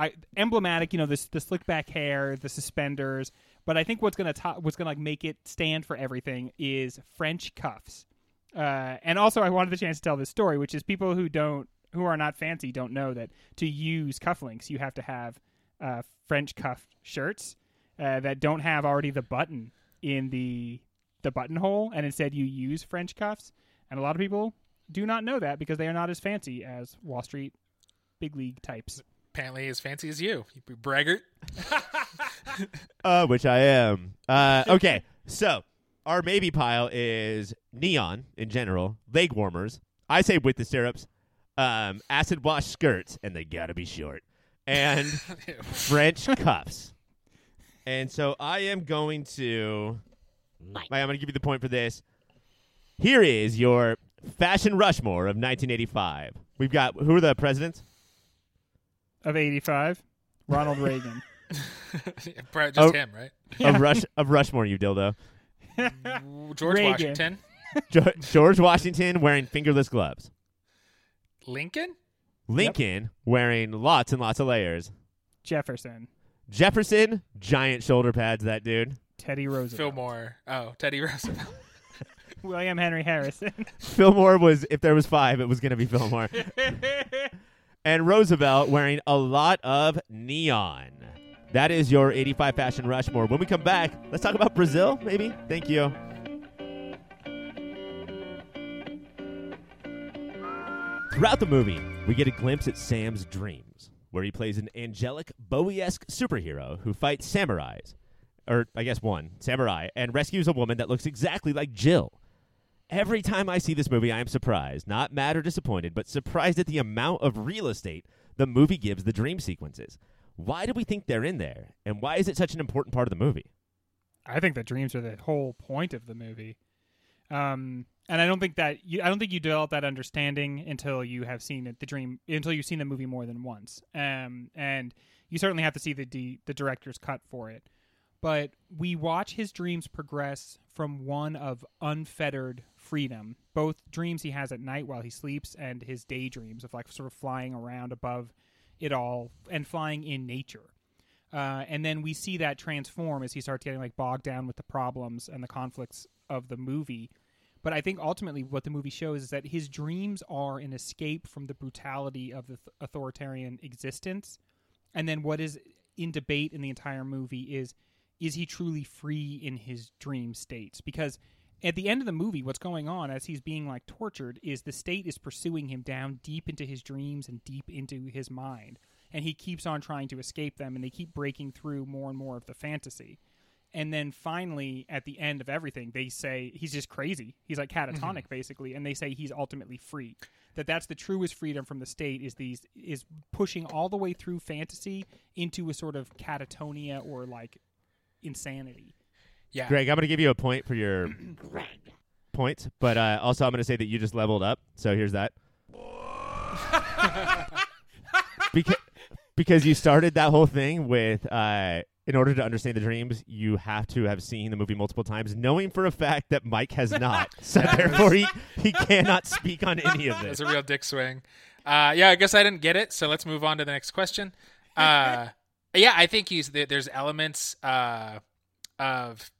I emblematic, you know, this the slick back hair, the suspenders, but I think what's going to what's to like make it stand for everything is French cuffs. Uh, and also, I wanted the chance to tell this story, which is people who don't, who are not fancy, don't know that to use cufflinks, you have to have uh, French cuff shirts uh, that don't have already the button in the the buttonhole, and instead you use French cuffs. And a lot of people do not know that because they are not as fancy as Wall Street big league types. Apparently, as fancy as you, you braggart. <laughs> Uh, which I am. Uh, okay, so our maybe pile is neon in general, leg warmers. I say with the syrups, um, acid wash skirts, and they gotta be short, and <laughs> French cuffs. And so I am going to. I'm going to give you the point for this. Here is your fashion Rushmore of 1985. We've got who are the presidents? Of eighty five, Ronald <laughs> Reagan. Just Oh. him, right? Of Rush of Rushmore, you dildo. George Reagan. Washington. <laughs> Jo- George Washington wearing fingerless gloves. Lincoln? Lincoln wearing lots and lots of layers. Jefferson, Jefferson, giant shoulder pads, that dude. Teddy Roosevelt, Fillmore. Oh, Teddy <laughs> Roosevelt. William Henry Harrison. Fillmore was, if there was five, it was going to be Fillmore. And Roosevelt wearing a lot of neon. That is your 85 Fashion Rushmore. When we come back, let's talk about Brazil, maybe. Thank you. Throughout the movie, we get a glimpse at Sam's dreams, where he plays an angelic Bowie esque superhero who fights samurais, or I guess one, samurai, and rescues a woman that looks exactly like Jill. Every time I see this movie, I am surprised, not mad or disappointed, but surprised at the amount of real estate the movie gives the dream sequences. Why do we think they're in there? And why is it such an important part of the movie? I think the dreams are the whole point of the movie. Um, and I don't think that you, I don't think you develop that understanding until you have seen it, the dream, until you've seen the movie more than once. Um, and you certainly have to see the D, the director's cut for it. But we watch his dreams progress from one of unfettered freedom, both dreams he has at night while he sleeps and his daydreams of like sort of flying around above it all and flying in nature. Uh, and then we see that transform as he starts getting like bogged down with the problems and the conflicts of the movie. But I think ultimately what the movie shows is that his dreams are an escape from the brutality of the th- authoritarian existence. And then what is in debate in the entire movie is is he truly free in his dream states? Because at the end of the movie, what's going on as he's being like tortured is the state is pursuing him down deep into his dreams and deep into his mind. And he keeps on trying to escape them and they keep breaking through more and more of the fantasy. and then finally at the end of everything they say he's just crazy. He's like catatonic mm-hmm. basically. And they say he's ultimately free. That that's the truest freedom from the state is these is pushing all the way through fantasy into a sort of catatonia or like insanity Yeah. Greg, I'm going to give you a point for your <clears throat> points, but uh, also I'm going to say that you just leveled up. So here's that. <laughs> because because you started that whole thing with uh, in order to understand the dreams, you have to have seen the movie multiple times, knowing for a fact that Mike has not. <laughs> so therefore, he, he cannot speak on any of <laughs> That's this. a real dick swing. Uh, yeah, I guess I didn't get it. So let's move on to the next question. Uh, yeah, I think he's there's elements uh, of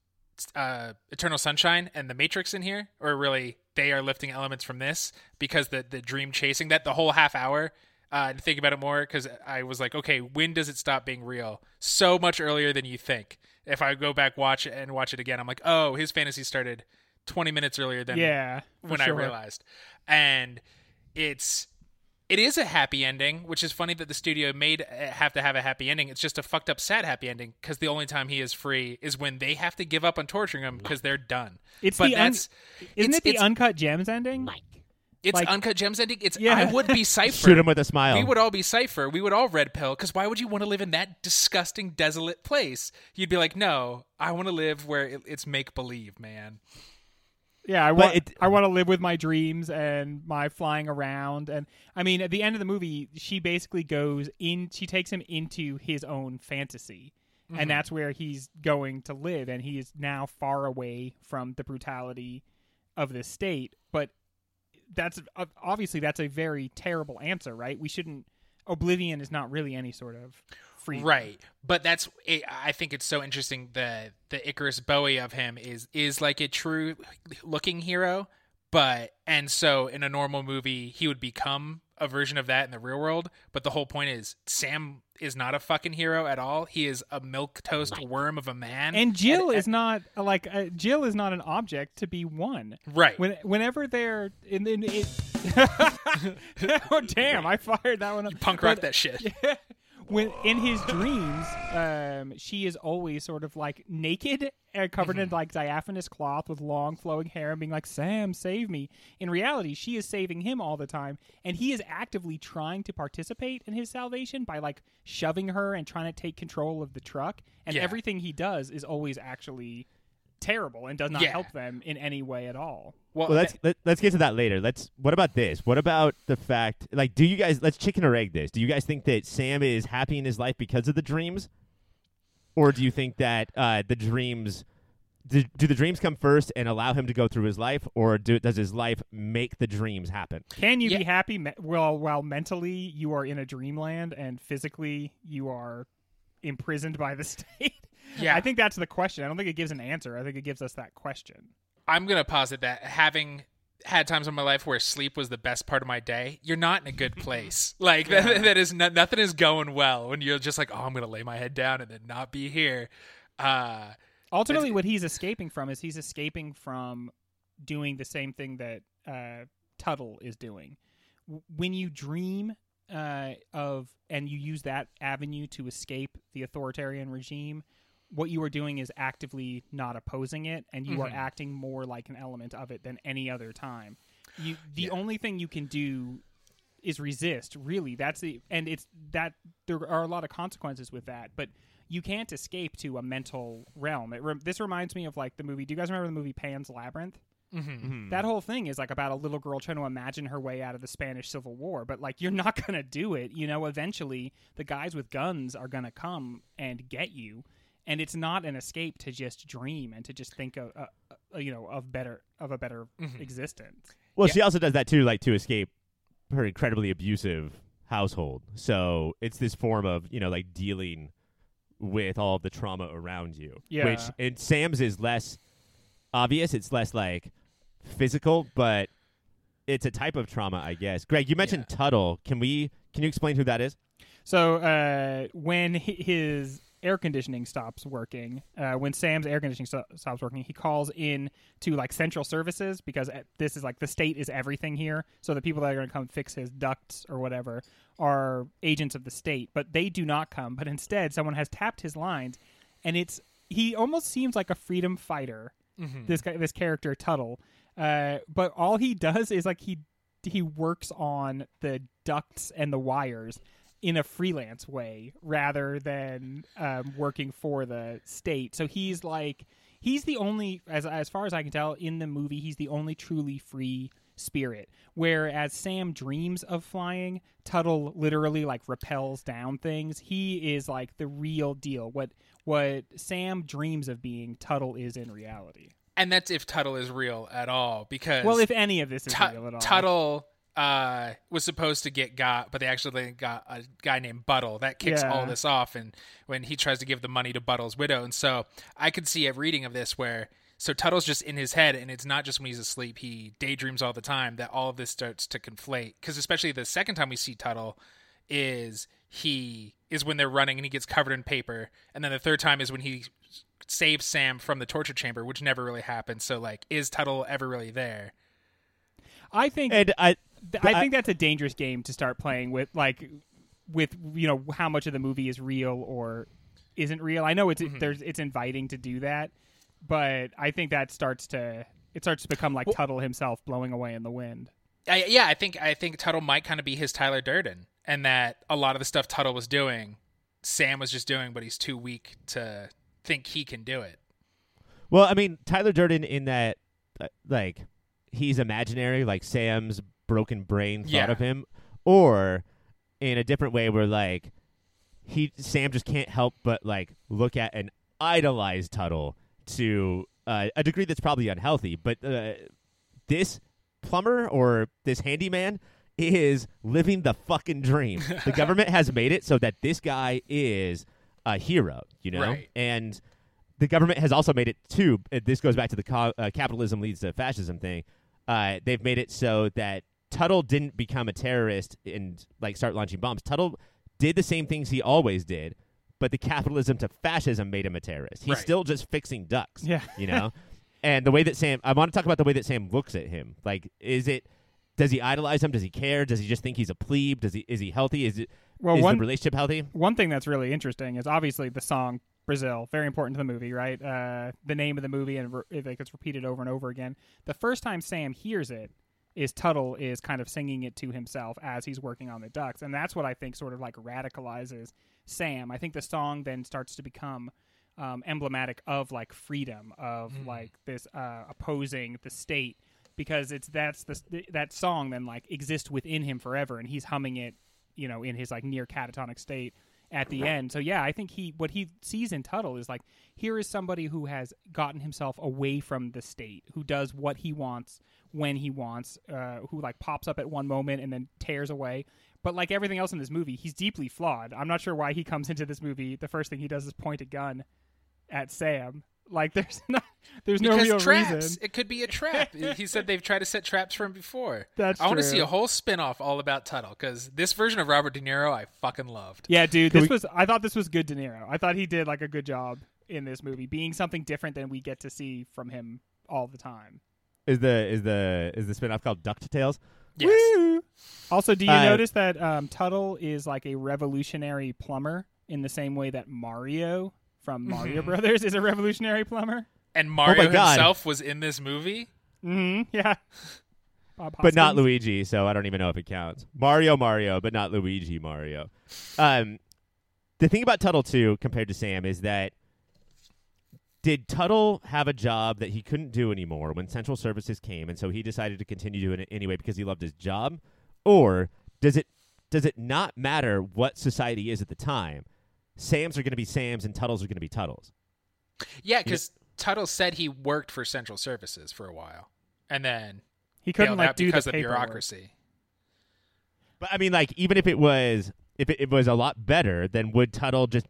uh, Eternal Sunshine and The Matrix in here, or really they are lifting elements from this because the the dream chasing that the whole half hour. Uh, to think about it more, because I was like, okay, when does it stop being real? So much earlier than you think. If I go back watch it and watch it again, I'm like, oh, his fantasy started 20 minutes earlier than yeah when I realized. And it's it is a happy ending, which is funny that the studio made uh, have to have a happy ending. It's just a fucked up sad happy ending because the only time he is free is when they have to give up on torturing him because they're done. it's but the un- that's isn't it's- it the uncut gems ending Mike. it's like- uncut gems ending. It's Yeah. I would be <laughs> Cypher. Shoot him with a smile. We would all be Cypher. We would all red pill because why would you want to live in that disgusting, desolate place? You'd be like, no, I want to live where it, it's make believe, man. Yeah, I want it- I want to live with my dreams and my flying around and I mean at the end of the movie she basically goes in she takes him into his own fantasy. Mm-hmm. And that's where he's going to live and he is now far away from the brutality of the state, but that's uh, obviously that's a very terrible answer, right? We shouldn't Oblivion is not really any sort of free Right, but that's it, I think it's so interesting. The the Icarus Bowie of him is is like a true looking hero, but and so in a normal movie he would become a version of that in the real world. But the whole point is Sam is not a fucking hero at all. He is a milk toast worm of a man. And Jill is not like uh, Jill is not an object to be won. right. When, whenever they're in, in it, <laughs> <laughs> oh damn! I fired that one up. Punk rock But- that shit. <laughs> when in his dreams, um, she is always sort of like naked, uh, covered Mm-hmm. in like diaphanous cloth with long flowing hair, and being like, "Sam, save me." In reality, she is saving him all the time, and he is actively trying to participate in his salvation by like shoving her and trying to take control of the truck. And Yeah. everything he does is always actually terrible and does not Yeah. help them in any way at all. Well, Well, let's let, let's get to that later. Let's. What about this? What about the fact? Like, do you guys? Let's chicken or egg this. Do you guys think that Sam is happy in his life because of the dreams, or do you think that uh, the dreams? Do, do the dreams come first and allow him to go through his life, or do, does his life make the dreams happen? Can you Yeah. be happy me- well while mentally you are in a dreamland and physically you are imprisoned by the <laughs> state? Yeah. I think that's the question. I don't think it gives an answer. I think it gives us that question. I'm gonna posit that having had times in my life where sleep was the best part of my day, you're not in a good place. <laughs> Like that, that is not, nothing is going well when you're just like, oh, I'm gonna lay my head down and then not be here. Uh, Ultimately, what he's escaping from is he's escaping from doing the same thing that uh, Tuttle is doing. W- When you dream uh, of and you use that avenue to escape the authoritarian regime, what you are doing is actively not opposing it, and you are Mhm. acting more like an element of it than any other time. You, the only thing you can do is resist. Really, that's the and it's that there are a lot of consequences with that, but you can't escape to a mental realm. It re- this reminds me of like the movie. Do you guys remember the movie Pan's Labyrinth? mhm. That whole thing is like about a little girl trying to imagine her way out of the Spanish Civil War, but like you're <laughs> not going to do it. You know, eventually the guys with guns are going to come and get you, and it's not an escape to just dream and to just think of, uh, uh, you know, of better of a better Mhm. existence. Well, Yeah. she also does that too, like to escape her incredibly abusive household. So it's this form of you know like dealing with all of the trauma around you. Yeah. Which in Sam's is less obvious. It's less like physical, but it's a type of trauma, I guess. Greg, you mentioned Tuttle. Can we? Can you explain who that is? So uh, when his air conditioning stops working, uh, when Sam's air conditioning sto- stops working, he calls in to like central services because uh, this is like the state is everything here. So the people that are going to come fix his ducts or whatever are agents of the state, but they do not come. But instead, someone has tapped his lines, and it's he almost seems like a freedom fighter. This guy, this character Tuttle, uh, but all he does is like he he works on the ducts and the wires in a freelance way rather than um, working for the state. So he's like he's the only as as far as I can tell in the movie he's the only truly free spirit. Whereas Sam dreams of flying Tuttle literally like repels down things. He is like the real deal. What what Sam dreams of being Tuttle is in reality. And that's if Tuttle is real at all, because well if any of this is Tu- real at all. Tuttle uh, was supposed to get got, but they actually got a guy named Buttle that kicks Yeah. all this off, and when he tries to give the money to Buttle's widow, and so I could see a reading of this where so Tuttle's just in his head, and it's not just when he's asleep; he daydreams all the time. That all of this starts to conflate, because especially the second time we see Tuttle is he is when they're running and he gets covered in paper, and then the third time is when he saves Sam from the torture chamber, which never really happened. So like, is Tuttle ever really there? I think And I, Th- I think that's a dangerous game to start playing with, like with you know how much of the movie is real or isn't real. I know it's there's it's inviting to do that, but I think that starts to it starts to become like Tuttle himself blowing away in the wind. I, yeah, I think I think Tuttle might kind of be his Tyler Durden, and that a lot of the stuff Tuttle was doing, Sam was just doing, but he's too weak to think he can do it. well, I mean, Tyler Durden in that, uh, like, he's imaginary, like Sam's broken brain thought Yeah. of him, or in a different way where like he Sam just can't help but like look at and idolize Tuttle to uh, a degree that's probably unhealthy, but uh, this plumber or this handyman is living the fucking dream. <laughs> the government has made it so that this guy is a hero, you know? Right. And the government has also made it too. This goes back to the co- uh, capitalism leads to fascism thing. Uh, they've made it so that Tuttle didn't become a terrorist and like start launching bombs. Tuttle did the same things he always did, but the capitalism to fascism made him a terrorist. He's Right. still just fixing ducks. Yeah. you know. <laughs> and the way that Sam, I want to talk about the way that Sam looks at him. Like, is it? Does he idolize him? Does he care? Does he just think he's a plebe? Does he? Is he healthy? Is it? Well, is one the relationship healthy? one thing that's really interesting is obviously the song Brazil, very important to the movie, right? Uh, the name of the movie and re- it gets repeated over and over again. The first time Sam hears it is Tuttle is kind of singing it to himself as he's working on the ducks, and that's what I think sort of like radicalizes Sam. I think the song then starts to become um, emblematic of like freedom, of like this uh, opposing the state, because it's that's the that song then like exists within him forever, and he's humming it, you know, in his like near catatonic state at the end. So yeah, I think he what he sees in Tuttle is like here is somebody who has gotten himself away from the state, who does what he wants when he wants, uh, who like pops up at one moment and then tears away. But like everything else in this movie, he's deeply flawed. I'm not sure why he comes <laughs> into this movie. The first thing he does is point a gun at Sam. Like there's <laughs> not, there's no because real traps. reason. It could be a trap. he <laughs> said they've tried to set traps for him before. That's I want to see a whole spin-off all about Tuttle because this version of Robert De Niro I fucking loved. Yeah, dude, Can this we- was. I thought this was good De Niro. I thought he did like a good job in this movie, being something different than we get to see from him all the time. Is the is the is the spinoff called DuckTales? Yes. Also, do you Uh, notice that um, Tuttle is like a revolutionary plumber in the same way that Mario from Mario Brothers is a revolutionary plumber? And Mario my God. himself was in this movie. Mm-hmm. Yeah. Bob but not Hoskins. Luigi, so I don't even know if it counts. Mario, Mario, but not Luigi, Mario. Um, the thing about Tuttle too, compared to Sam, is that did Tuttle have a job that he couldn't do anymore when Central Services came, and so he decided to continue doing it anyway because he loved his job, or does it does it not matter what society is at the time? Sam's are going to be Sam's, and Tuttle's are going to be Tuttle's. Yeah, because Tuttle said he worked for Central Services for a while, and then He couldn't like do because the of bureaucracy. But I mean, like, even if it was, if it, it was a lot better, then would Tuttle just?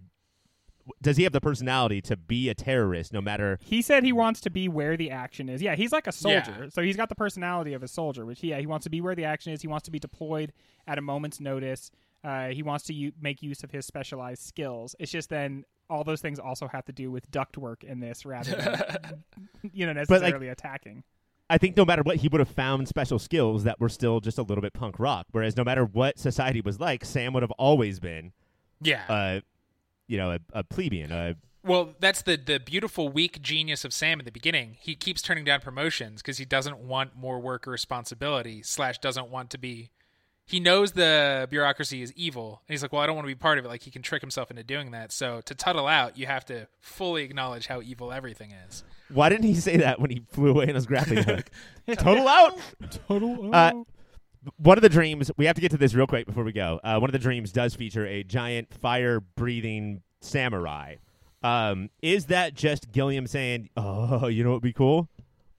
Does he have the personality to be a terrorist, no matter? He said he wants to be where the action is. Yeah, he's like a Yeah. soldier. So he's got the personality of a soldier, which yeah, he wants to be where the action is. He wants to be deployed at a moment's notice. Uh, he wants to u- make use of his specialized skills. It's just then all those things also have to do with ductwork in this rather than <laughs> you know But, like- necessarily attacking. I think no matter what, he would have found special skills that were still just a little bit punk rock. Whereas no matter what society was like, Sam would have always been, Yeah, uh, you know, a, a plebeian, a Well, that's the the beautiful weak genius of Sam in the beginning. He keeps turning down promotions because he doesn't want more work or responsibility. Slash doesn't want to be. He knows the bureaucracy is evil, and he's like, "Well, I don't want to be part of it." Like he can trick himself into doing that. So to tuttle out, you have to fully acknowledge how evil everything is. Why didn't he say that when he flew away in his grappling hook? <laughs> <laughs> Total out. Total. Uh, one of the dreams we have to get to this real quick before we go. Uh, one of the dreams does feature a giant fire-breathing samurai. Um, is that just Gilliam saying, "Oh, you know what would be cool,"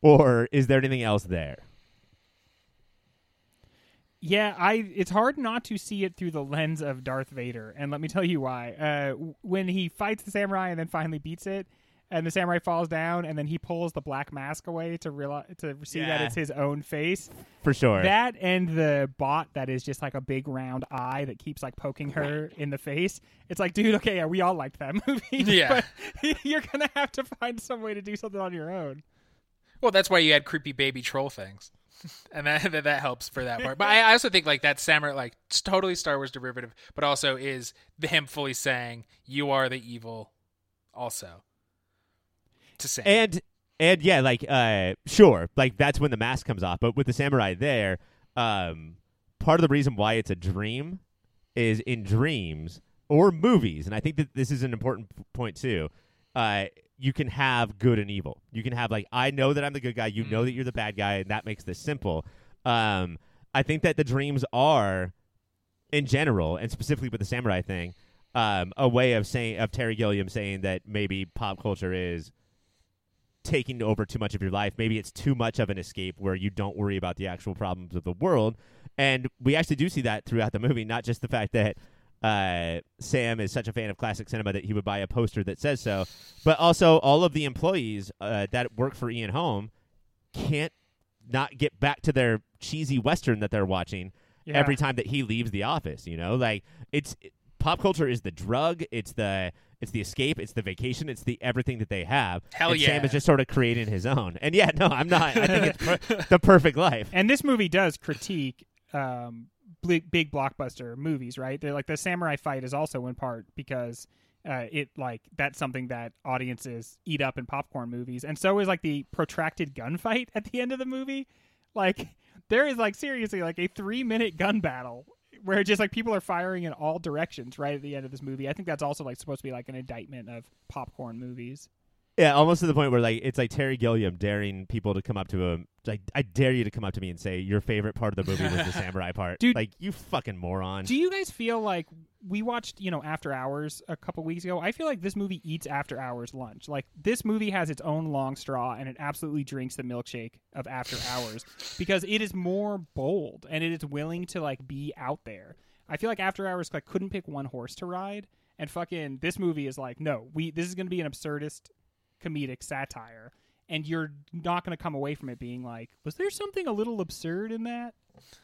or is there anything else there? Yeah, I. It's hard not to see it through the lens of Darth Vader, and let me tell you why. Uh, when he fights the samurai and then finally beats it, and the samurai falls down, and then he pulls the black mask away to realize to see that Yeah. it's his own face. For sure. That and the bot that is just like a big round eye that keeps like poking her in the face. It's like, dude, okay, yeah, we all liked that <laughs> movie. Yeah. but <laughs> you're gonna have to find some way to do something on your own. Well, that's why you had creepy baby troll things, <laughs> and that that, helps for that part. But I, also think like that samurai, like totally Star Wars derivative, but also is the him fully saying you are the evil, also. To say and and yeah, like uh, sure, like that's when the mask comes off. But with the samurai there, um, part of the reason why it's a dream is in dreams or movies, and I think that this is an important point too. Uh, you can have good and evil. You can have like I know that I'm the good guy. You know that you're the bad guy, and that makes this simple. Um, I think that the dreams are, in general, and specifically with the samurai thing, um, a way of saying of Terry Gilliam saying that maybe pop culture is taking over too much of your life. Maybe it's too much of an escape where you don't worry about the actual problems of the world. And we actually do see that throughout the movie, not just the fact that uh, Sam is such a fan of classic cinema that he would buy a poster that says so, but also all of the employees uh, that work for Ian Holm can't not get back to their cheesy western that they're watching Yeah. every time that he leaves the office. You know, like it's pop culture is the drug, it's the it's the escape, it's the vacation, it's the everything that they have. Hell and Sam is just sort of creating his own. And yeah, no, I'm not. I think it's per- <laughs> the perfect life. And this movie does critique um, big, big blockbuster movies, right? They're like the samurai fight is also in part because uh, it like that's something that audiences eat up in popcorn movies, and so is like the protracted gunfight at the end of the movie. Like <laughs> there is like seriously like a three minute gun battle where just like people are firing in all directions right at the end of this movie. I think that's also like supposed to be like an indictment of popcorn movies. Yeah, almost to the point where like it's like Terry Gilliam daring people to come up to him. Like, I dare you to come up to me and say your favorite part of the movie was the <laughs> samurai part. Dude. like you fucking moron. Do you guys feel like we watched, you know, After Hours a couple weeks ago? I feel like this movie eats After Hours lunch. Like this movie has its own long straw and it absolutely drinks the milkshake of After Hours <laughs> because it is more bold and it is willing to like be out there. I feel like After Hours like couldn't pick one horse to ride and fucking this movie is like, no, we this is going to be an absurdist comedic satire and you're not going to come away from it being like, was there something a little absurd in that?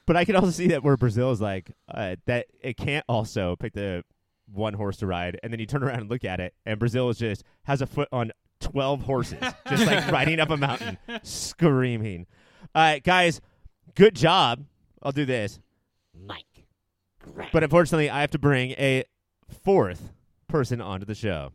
But I can also see that where Brazil is like uh, that it can't also pick the one horse to ride, and then you turn around and look at it, and Brazil is just has a foot on twelve horses, just like <laughs> riding up a mountain, screaming. All right, guys, good job. I'll do this, Mike. Greg. but unfortunately, I have to bring a fourth person onto the show.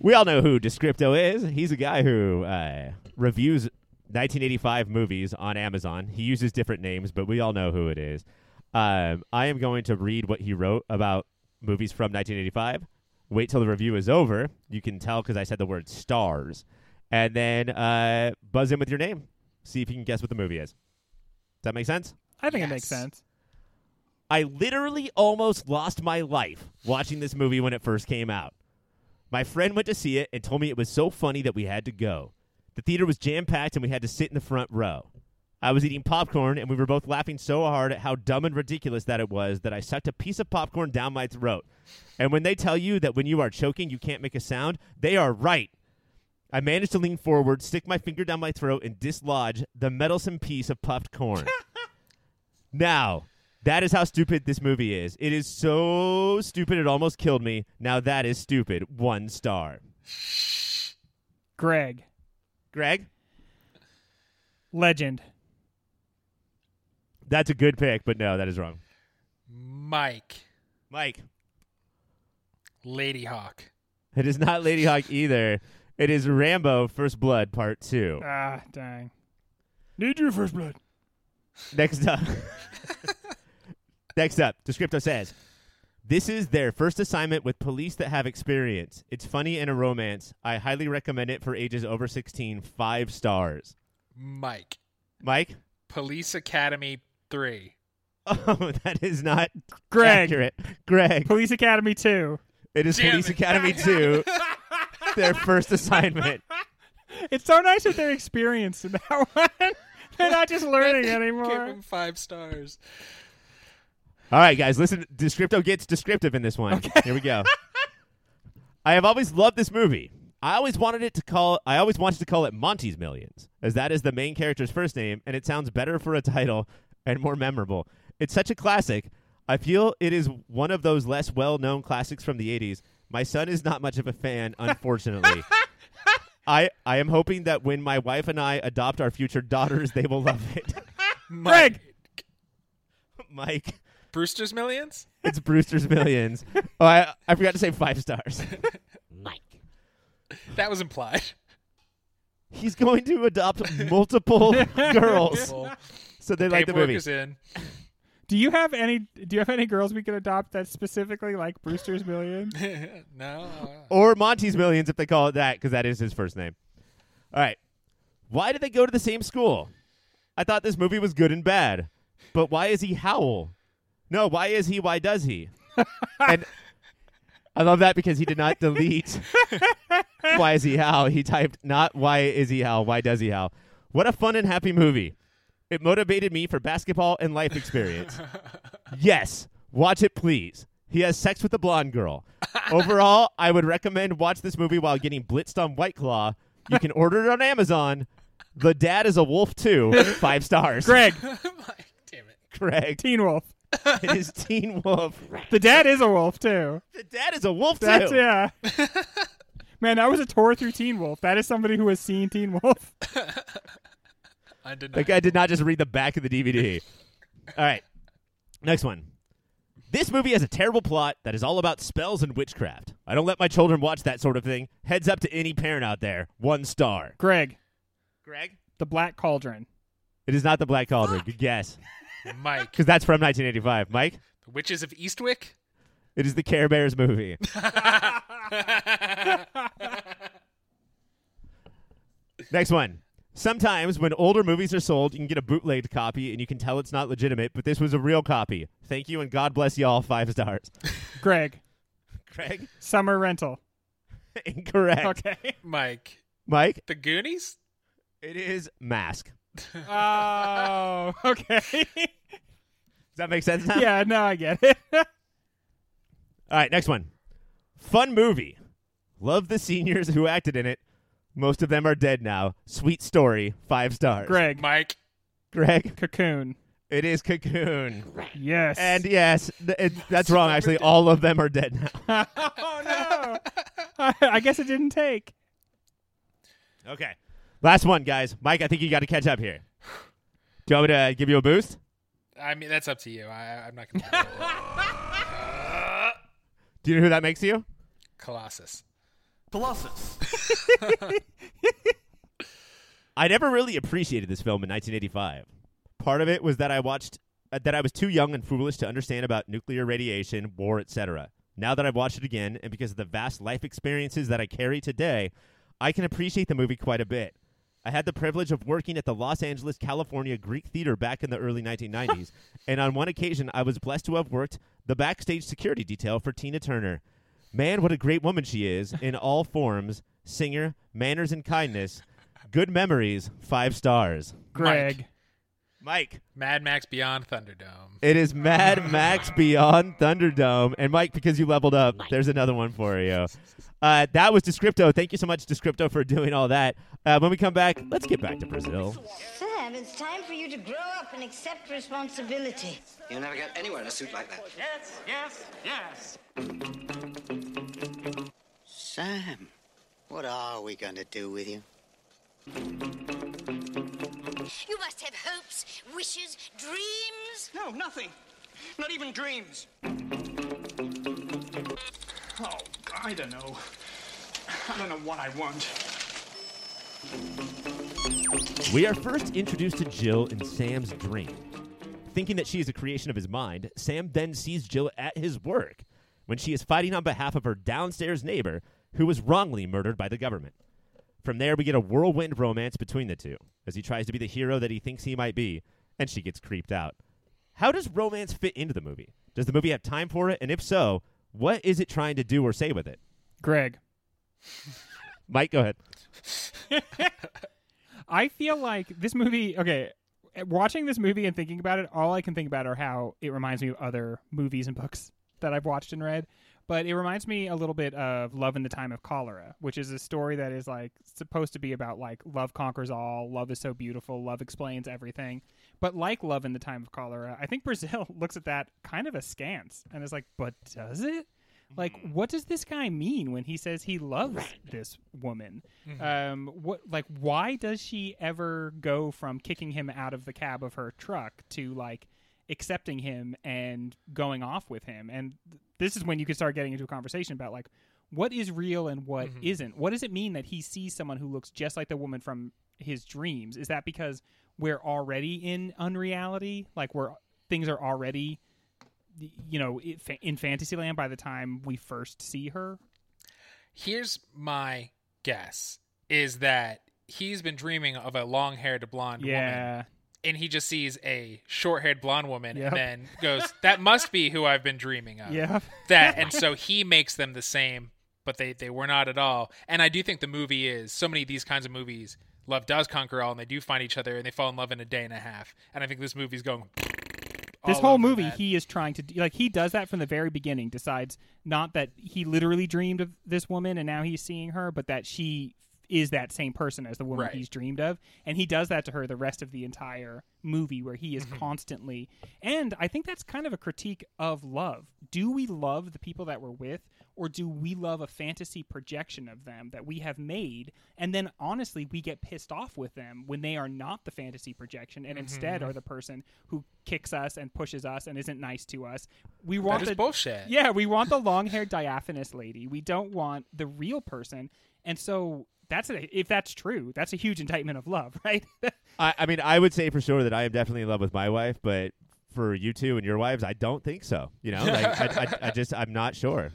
We all know who Descripto is. He's a guy who uh, reviews 1985 movies on Amazon. He uses different names, but we all know who it is. Um, I am going to read what he wrote about movies from 1985. Wait till the review is over. You can tell because I said the word stars. And then uh, buzz in with your name. See if you can guess what the movie is. Does that make sense? I think it makes sense. I literally almost lost my life watching this movie when it first came out. My friend went to see it and told me it was so funny that we had to go. The theater was jam packed and we had to sit in the front row. I was eating popcorn and we were both laughing so hard at how dumb and ridiculous that it was that I sucked a piece of popcorn down my throat. And when they tell you that when you are choking you can't make a sound, they are right. I managed to lean forward, stick my finger down my throat, and dislodge the meddlesome piece of puffed corn. <laughs> now, that is how stupid this movie is. It is so stupid it almost killed me. Now that is stupid. One star. Greg, Greg? Legend. That's a good pick, but no, that is wrong. Mike. Mike, Ladyhawke. it is not Ladyhawke either. It is Rambo: First Blood Part Two. Ah, dang. Need your first blood. Next up. <laughs> Next up, Descripto says, This is their first assignment with police that have experience. It's funny and a romance. I highly recommend it for ages over 16. Five stars. Mike. Mike? Police Academy 3. <laughs> Oh, that is not Greg. accurate. Greg. Police Academy 2. It is Damn Police it. Academy 2, <laughs> their first assignment. It's so nice that they're experienced in that <laughs> one. they're not just learning Give anymore. him five stars. All right, guys, listen. Descripto gets descriptive in this one. Here we go. <laughs> I have always loved this movie. I always wanted it to call. I always wanted to call it Monty's Millions, as that is the main character's first name, and it sounds better for a title and more memorable. It's such a classic. I feel it is one of those less well-known classics from the '80s. My son is not much of a fan, <laughs> unfortunately. I I am hoping that when my wife and I adopt our future daughters, they will love it. <laughs> Mike. Mike. Brewster's Millions? It's Brewster's Millions. Oh, I, I forgot to say five stars. <laughs> Mike. That was implied. He's going to adopt multiple <laughs> girls, so they like the paperwork movie. is in. Do you have any do you have any girls we could adopt that specifically like Brewster's Million? <laughs> no. Or Monty's Millions if they call it that, because that is his first name. All right. Why did they go to the same school? I thought this movie was good and bad, but why is he Howl? No, why is he? Why does he? <laughs> and I love that because he did not delete. <laughs> why is he Howl? He typed not why is he Howl? Why does he Howl? What a fun and happy movie. It motivated me for basketball and life experience. <laughs> yes, watch it, please. He has sex with a blonde girl. Overall, I would recommend watch this movie while getting blitzed on White Claw. You can order it on Amazon. The dad is a wolf too. Five stars. Greg, Damn it. Greg. Teen Wolf. <laughs> It is Teen Wolf. The dad is a wolf too. The dad is a wolf That's too. yeah. <laughs> Man, that was a tour through Teen Wolf. That is somebody who has seen Teen Wolf. <laughs> I did That not. guy did not just read the back of the DVD. All right. Next one. This movie has a terrible plot that is all about spells and witchcraft. I don't let my children watch that sort of thing. Heads up to any parent out there. One star. Greg, Greg? the Black Cauldron. It is not the Black Cauldron. Good guess. Mike. Because that's from 1985. Mike? The Witches of Eastwick? It is the Care Bears movie. <laughs> Next one. Sometimes when older movies are sold, you can get a bootlegged copy and you can tell it's not legitimate, but this was a real copy. Thank you and God bless y'all. Five stars. <laughs> Greg, Greg? Summer Rental. <laughs> Incorrect. Okay. Mike. Mike? The Goonies? It is Mask. Oh, okay. Does that make sense now? yeah, no, I get it. <laughs> All right, next one. Fun movie. Love the seniors who acted in it. Most of them are dead now. Sweet story. Five stars. Greg, Mike. Greg? Cocoon. It is Cocoon. Yes. And yes, th- it, that's wrong. Actually, all of them are dead now. <laughs> oh no. I, I guess it didn't take. Okay. Last one, guys. Mike, I think you got to catch up here. Do you want me to give you a boost? I mean, that's up to you. I, I'm not going <laughs> to. Do you know who that makes you? Colossus. Colossus. <laughs> I never really appreciated this film in 1985. Part of it was that I watched uh, that I was too young and foolish to understand about nuclear radiation, war, etc. Now that I've watched it again, and because of the vast life experiences that I carry today, I can appreciate the movie quite a bit. I had the privilege of working at the Los Angeles, California Greek Theater back in the early 1990s, <laughs> and on one occasion I was blessed to have worked the backstage security detail for Tina Turner. Man, what a great woman she is in all <laughs> forms singer, manners, and kindness. Good memories, five stars. Greg. Mike. Mad Max Beyond Thunderdome. It is Mad Max Beyond Thunderdome. And Mike, because you leveled up, there's another one for you. Uh, that was Descripto. Thank you so much, Descripto, for doing all that. Uh, when we come back, let's get back to Brazil. Sam, it's time for you to grow up and accept responsibility. You'll never get anywhere in a suit like that. Yes, yes, yes. Sam, what are we going to do with you? You must have hopes, wishes, dreams. No, nothing. Not even dreams. Oh, I don't know. I don't know what I want. We are first introduced to Jill in Sam's dream. Thinking that she is a creation of his mind, Sam then sees Jill at his work when she is fighting on behalf of her downstairs neighbor who was wrongly murdered by the government. From there, we get a whirlwind romance between the two as he tries to be the hero that he thinks he might be, and she gets creeped out. How does romance fit into the movie? Does the movie have time for it? And if so, what is it trying to do or say with it? Greg. <laughs> Mike, go ahead. <laughs> I feel like this movie. Okay, watching this movie and thinking about it, all I can think about are how it reminds me of other movies and books that I've watched and read. But it reminds me a little bit of Love in the Time of Cholera, which is a story that is like supposed to be about like love conquers all, love is so beautiful, love explains everything. But like Love in the Time of Cholera, I think <laughs> Brazil looks at that kind of askance and is like, but does it? Like, what does this guy mean when he says he loves this woman? Um, what, like, why does she ever go from kicking him out of the cab of her truck to like accepting him and going off with him? And th- this is when you can start getting into a conversation about like, what is real and what mm-hmm. not What does it mean that he sees someone who looks just like the woman from his dreams? Is that because we're already in unreality? Like, we're things are already you know in fantasyland by the time we first see her Here's my guess: is that he's been dreaming of a long-haired blonde woman, yeah and he just sees a short-haired blonde woman, Yep. and then goes, "That must be who I've been dreaming of." yeah that and <laughs> so he makes them the same but they they were not at all and i do think the movie is so many of these kinds of movies love does conquer all and they do find each other and they fall in love in a day and a half and i think this movie's going this whole movie that. he is trying to like he does that from the very beginning decides not that he literally dreamed of this woman and now he's seeing her but that she is that same person as the woman Right. he's dreamed of and he does that to her the rest of the entire movie where he is Mm-hmm. constantly and i think that's kind of a critique of love do we love the people that we're with or do we love a fantasy projection of them that we have made and then honestly we get pissed off with them when they are not the fantasy projection and instead Mm-hmm. are the person who kicks us and pushes us and isn't nice to us we want the bullshit yeah we want the <laughs> long-haired diaphanous lady we don't want the real person and so that's a, if that's true that's a huge indictment of love <laughs> right I, I mean, I would say for sure that I am definitely in love with my wife, but for you two and your wives, I don't think so. You know, like I, I, I just I'm not sure.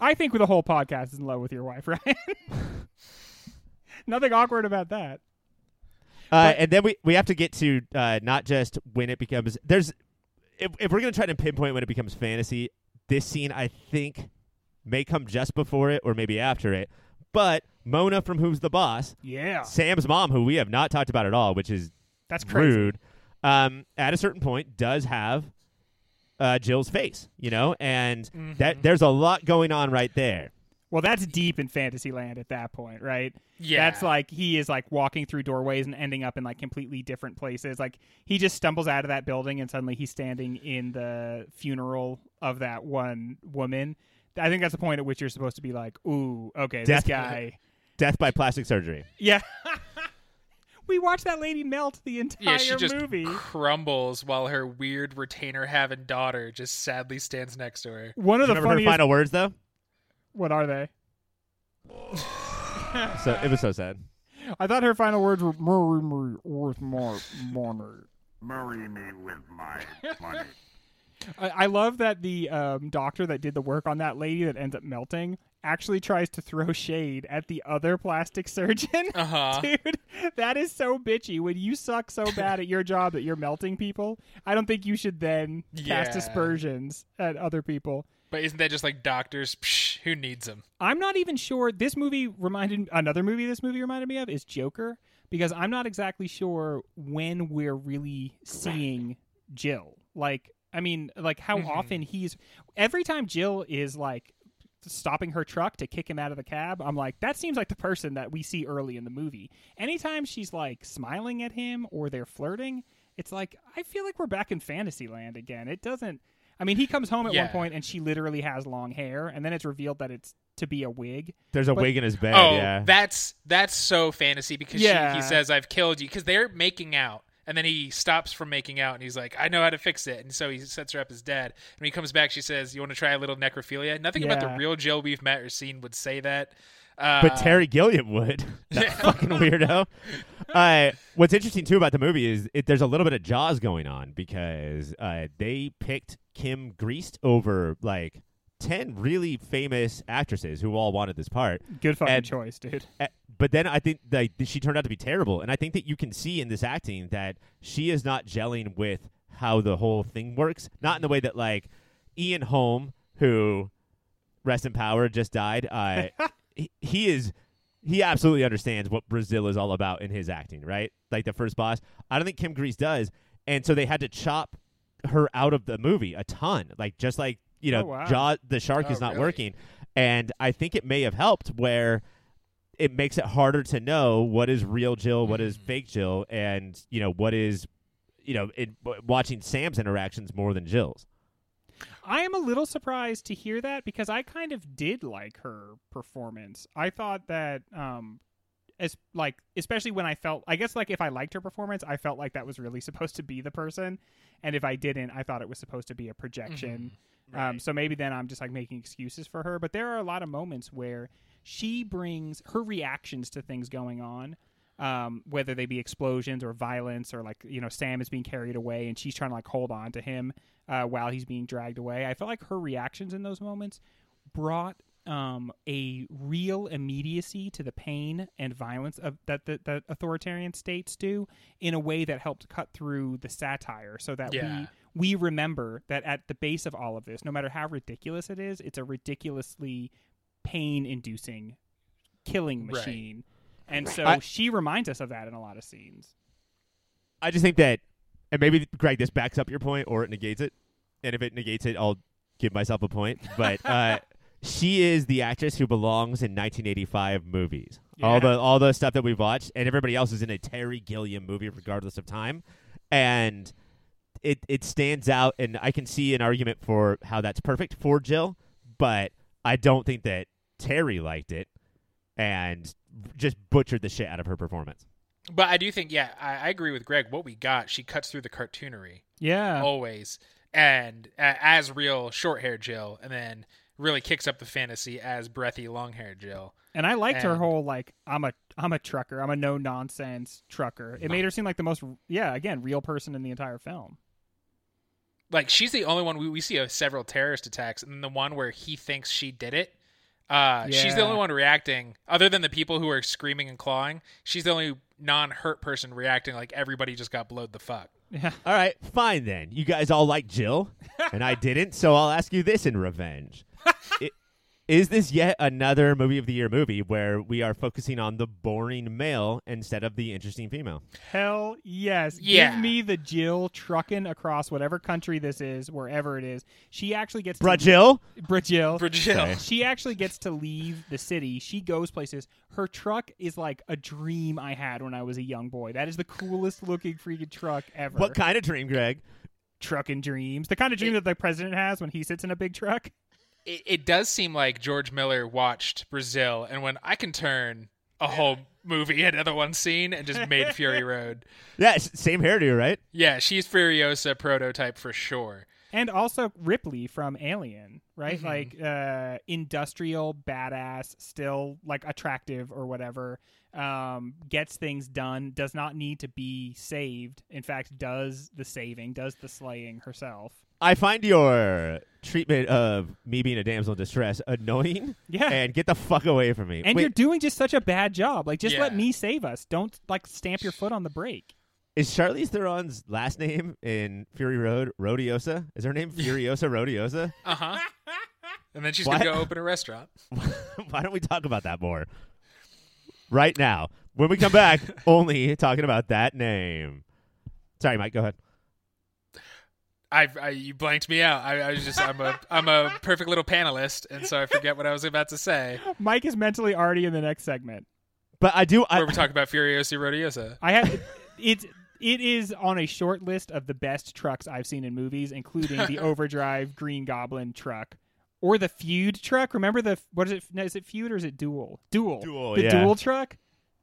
I think the whole podcast is in love with your wife <laughs> right nothing awkward about that. Uh, and then we we have to get to uh, not just when it becomes there's if, if we're gonna try to pinpoint when it becomes fantasy, this scene I think may come just before it or maybe after it. But Mona from Who's the Boss, yeah. Sam's mom, who we have not talked about at all, which is that's crazy. rude, um, at a certain point does have uh, Jill's face, you know, and Mm-hmm. that there's a lot going on right there. Well, that's deep in Fantasyland at that point, right? Yeah. That's like he is like walking through doorways and ending up in like completely different places. Like he just stumbles out of that building and suddenly he's standing in the funeral of that one woman. I think that's the point at which you're supposed to be like, "Ooh, okay, Death- this guy." Death by plastic surgery. Yeah. <laughs> we watched that lady melt the entire yeah she just movie. crumbles while her weird retainer having daughter just sadly stands next to her One of the Remember her funniest final words though? What are they? <laughs> So it was so sad. I thought her final words were "Marry me with my money." Marry me with my money. I, I love that the um, doctor that did the work on that lady that ends up melting actually tries to throw <laughs> shade at the other plastic surgeon. <laughs> Uh-huh. Dude, that is so bitchy. When you suck so <laughs> bad at your job that you're melting people, I don't think you should then cast aspersions at other people. but isn't that just like doctors Psh, who needs them I'm not even sure. This movie reminded another movie. This movie reminded me of is Joker because I'm not exactly sure when we're really seeing Jill. Like, I mean, like how often he's every time Jill is like stopping her truck to kick him out of the cab. I'm like, that seems like the person that we see early in the movie. Anytime she's like smiling at him or they're flirting, it's like I feel like we're back in Fantasyland again. It doesn't. I mean, he comes home at Yeah. one point and she literally has long hair, and then it's revealed that it's to be a wig. There's a But- wig in his bed. oh yeah. that's that's so fantasy because Yeah. she, he says i've killed you because they're making out and then he stops from making out, and he's like, "I know how to fix it," and so he sets her up as dead. And when he comes back, she says, "You want to try a little necrophilia?" Nothing about the real Jill we've met or seen would say that. Uh, But Terry Gilliam would. <laughs> <laughs> That fucking weirdo. Uh, what's interesting too about the movie is it, there's a little bit of Jaws going on because uh, they picked Kim Greist over like ten really famous actresses who all wanted this part. Good fucking And- choice, dude. But then I think like she turned out to be terrible, and I think that you can see in this acting that she is not gelling with how the whole thing works. Not in the way that like Ian Holm, who rest in power, just died. Uh, <laughs> he, he is he absolutely understands what Brazil is all about in his acting, right? Like the first boss. I don't think Kim Greist does, and so they had to chop her out of the movie a ton. Like just like you know, Oh, wow. Jaw the shark Oh, is not really? working, and I think it may have helped where it makes it harder to know what is real Jill, what is Mhm. fake Jill, and you know what is you know in, watching Sam's interactions more than Jill's. I am a little surprised to hear that because I kind of did like her performance. I thought that um as like especially when I felt I guess like if I liked her performance, I felt like that was really <laughs> supposed to be the person and if I didn't, I thought it was supposed to be a projection. Um so maybe then I'm just like making excuses for her, but there are a lot of moments where she brings her reactions to things going on um, whether they be explosions or violence or like you know Sam is being carried away and she's trying to like hold on to him uh, while he's being dragged away. I felt like her reactions in those moments brought um, a real immediacy to the pain and violence of that the, that authoritarian states do in a way that helped cut through the satire so that Yeah. we we remember that at the base of all of this, no matter how ridiculous it is, it's a ridiculously pain inducing killing Right. machine. And so I- she reminds us of that in a lot of scenes. I just think that, and maybe Greg, this backs up your point or it negates it. And if it negates it, I'll give myself a point. But uh, <laughs> she is the actress who belongs in 1985 movies. All the all the stuff that we've watched, and everybody else is in a Terry Gilliam movie, regardless of time. And it it stands out, and I can see an argument for how that's perfect for Jill, but I don't think that Terry liked it and just butchered the shit out of her performance. But I do think, yeah, I, I agree with Greg. What we got, she cuts through the cartoonery Yeah. always, and uh, as real short hair Jill, and then really kicks up the fantasy as breathy long-haired Jill. And I liked her whole like I'm a I'm a trucker. I'm a no nonsense trucker. It made her seem like the most yeah, again, real person in the entire film. Like she's the only one we, we see uh, several terrorist attacks, and then the one where he thinks she did it. Uh, She's the only one reacting, other than the people who are screaming and clawing. She's the only non-hurt person reacting like everybody just got blowed the fuck. Yeah. All right, fine then. You guys all like Jill, and I <laughs> didn't, so I'll ask you this in revenge. I- Is this yet another movie of the year movie where we are focusing on the boring male instead of the interesting female? Hell yes. Yeah. Give me the Jill trucking across whatever country this is, wherever it is. She actually gets Bruh, to Jill? Brazil. Brazil. She actually gets to leave the city. She goes places. Her truck is like a dream I had when I was a young boy. That is the coolest looking freaking truck ever. What kind of dream, Greg? trucking dreams? The kind of dream that the president has when he sits in a big truck. It, it does seem like George Miller watched Brazil and when I can turn a whole movie into one scene and just made Fury <laughs> Road. Yeah, same hairdo, right? Yeah, she's Furiosa prototype for sure. and also Ripley from Alien, right? Mhm. Like uh, industrial, badass, still like attractive or whatever. Um, gets things done. Does not need to be saved. In fact, does the saving, does the slaying herself. I find your treatment of me being a damsel in distress annoying. <laughs> Yeah. And get the fuck away from me. And Wait, you're doing just such a bad job. Like, just let me save us. Don't like stamp your foot on the brake. Is Charlize Theron's last name in Fury Road Rodiosa? Is her name Furiosa Rodiosa? <laughs> Uh huh. and then she's What? gonna go open a restaurant. <laughs> Why don't we talk about that more? Right now. When we come back, <laughs> only talking about that name. Sorry, Mike, go ahead. I, I you blanked me out. I, I was just I'm a I'm a perfect little panelist, and so I forget what I was about to say. Mike is mentally already in the next segment. But I do I Where we talk about Furiosa Rodiosa. I have it. It is on a short list of the best trucks I've seen in movies, including the <laughs> Overdrive Green Goblin truck or the Feud truck. Remember the what is it? No, is it Feud or is it Duel? Duel. Duel, The yeah. Duel truck.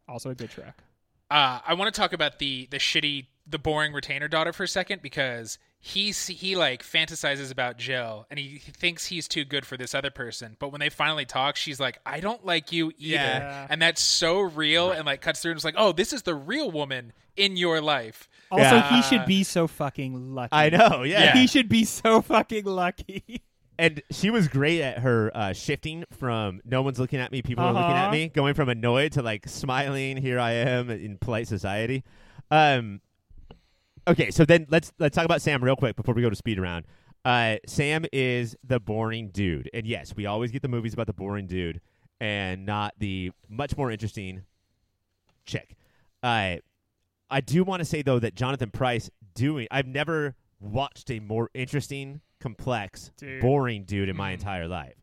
Also a good truck. Uh, I want to talk about the the shitty the boring retainer daughter for a second because he he like fantasizes about Jill and he, he thinks he's too good for this other person. But when they finally talk, she's like, "I don't like you either," Yeah. and that's so real and like cuts through. and It's like, "Oh, this is the real woman in your life." Also, Yeah. he should be so fucking lucky. I know, yeah. Yeah. He should be so fucking lucky. And she was great at her uh, shifting from "no one's looking at me, people are looking at Uh-huh. me," going from annoyed to like smiling. Here I am in polite society. Um, okay, so then let's let's talk about Sam real quick before we go to speed around. Uh, Sam is the boring dude, and yes, we always get the movies about the boring dude and not the much more interesting chick. Uh, I do want to say though that Jonathan Pryce doing I've never watched a more interesting, complex, Dude. boring dude in my Mhm. entire life.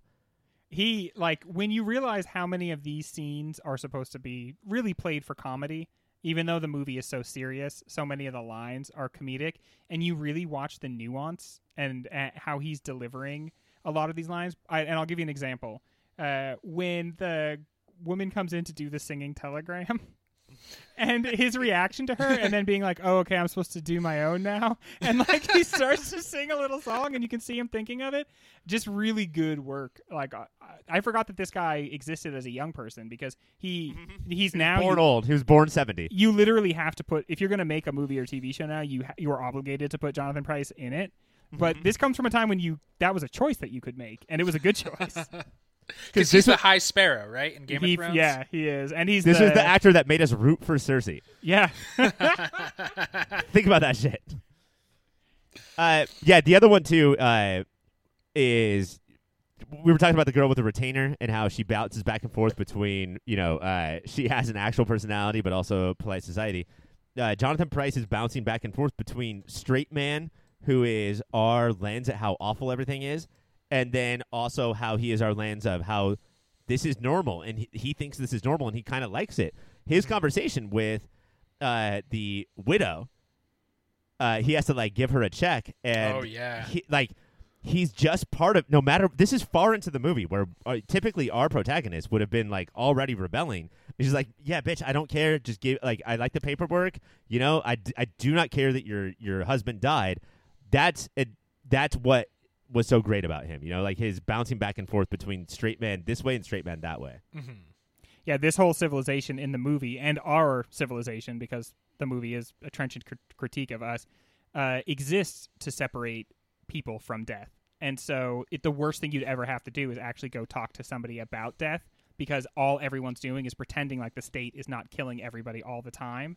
he like when you realize how many of these scenes are supposed to be really played for comedy even though the movie is so serious so many of the lines are comedic and you really watch the nuance and uh, how he's delivering a lot of these lines. I, and i'll give you an example. Uh, when the woman comes in to do the singing telegram <laughs> and his reaction to her and then being like oh okay i'm supposed to do my own now. And like he starts to sing a little song and you can see him thinking of it. Just really good work. Like I, I forgot that this guy existed as a young person because he he's now born you, old. He was born seventy. you literally have to put if you're going to make a movie or tv show now you ha- you are obligated to put jonathan pryce in it. But mm-hmm. this comes from a time when you that was a choice that you could make and it was a good choice <laughs> Because he's the High Sparrow, right? In Game He- of Thrones. yeah he is and he's This the, was the actor that made us root for Cersei. yeah <laughs> Think about that shit. Uh, yeah, the other one too uh, is we were talking about the girl with the retainer and how she bounces back and forth between you know uh, she has an actual personality but also polite society. Uh, Jonathan Pryce is bouncing back and forth between straight man who is our lens at how awful everything is, and then also how he is our lens of how this is normal and he, he thinks this is normal and he kind of likes it. His conversation with uh, the widow, uh, he has to like give her a check, and Oh, yeah. he, like he's just part of. No matter this is far into the movie where uh, typically our protagonist would have been like already rebelling. She's like, "Yeah, bitch, I don't care. Just give like I like the paperwork. You know, I, d- I do not care that your your husband died. That's it. That's what." Was so great about him, you know, like his bouncing back and forth between straight man this way and straight man that way. yeah this whole civilization in the movie and our civilization because the movie is a trenchant cr- critique of us uh, exists to separate people from death. And so it, the worst thing you'd ever have to do is actually go talk to somebody about death because all everyone's doing is pretending like the state is not killing everybody all the time.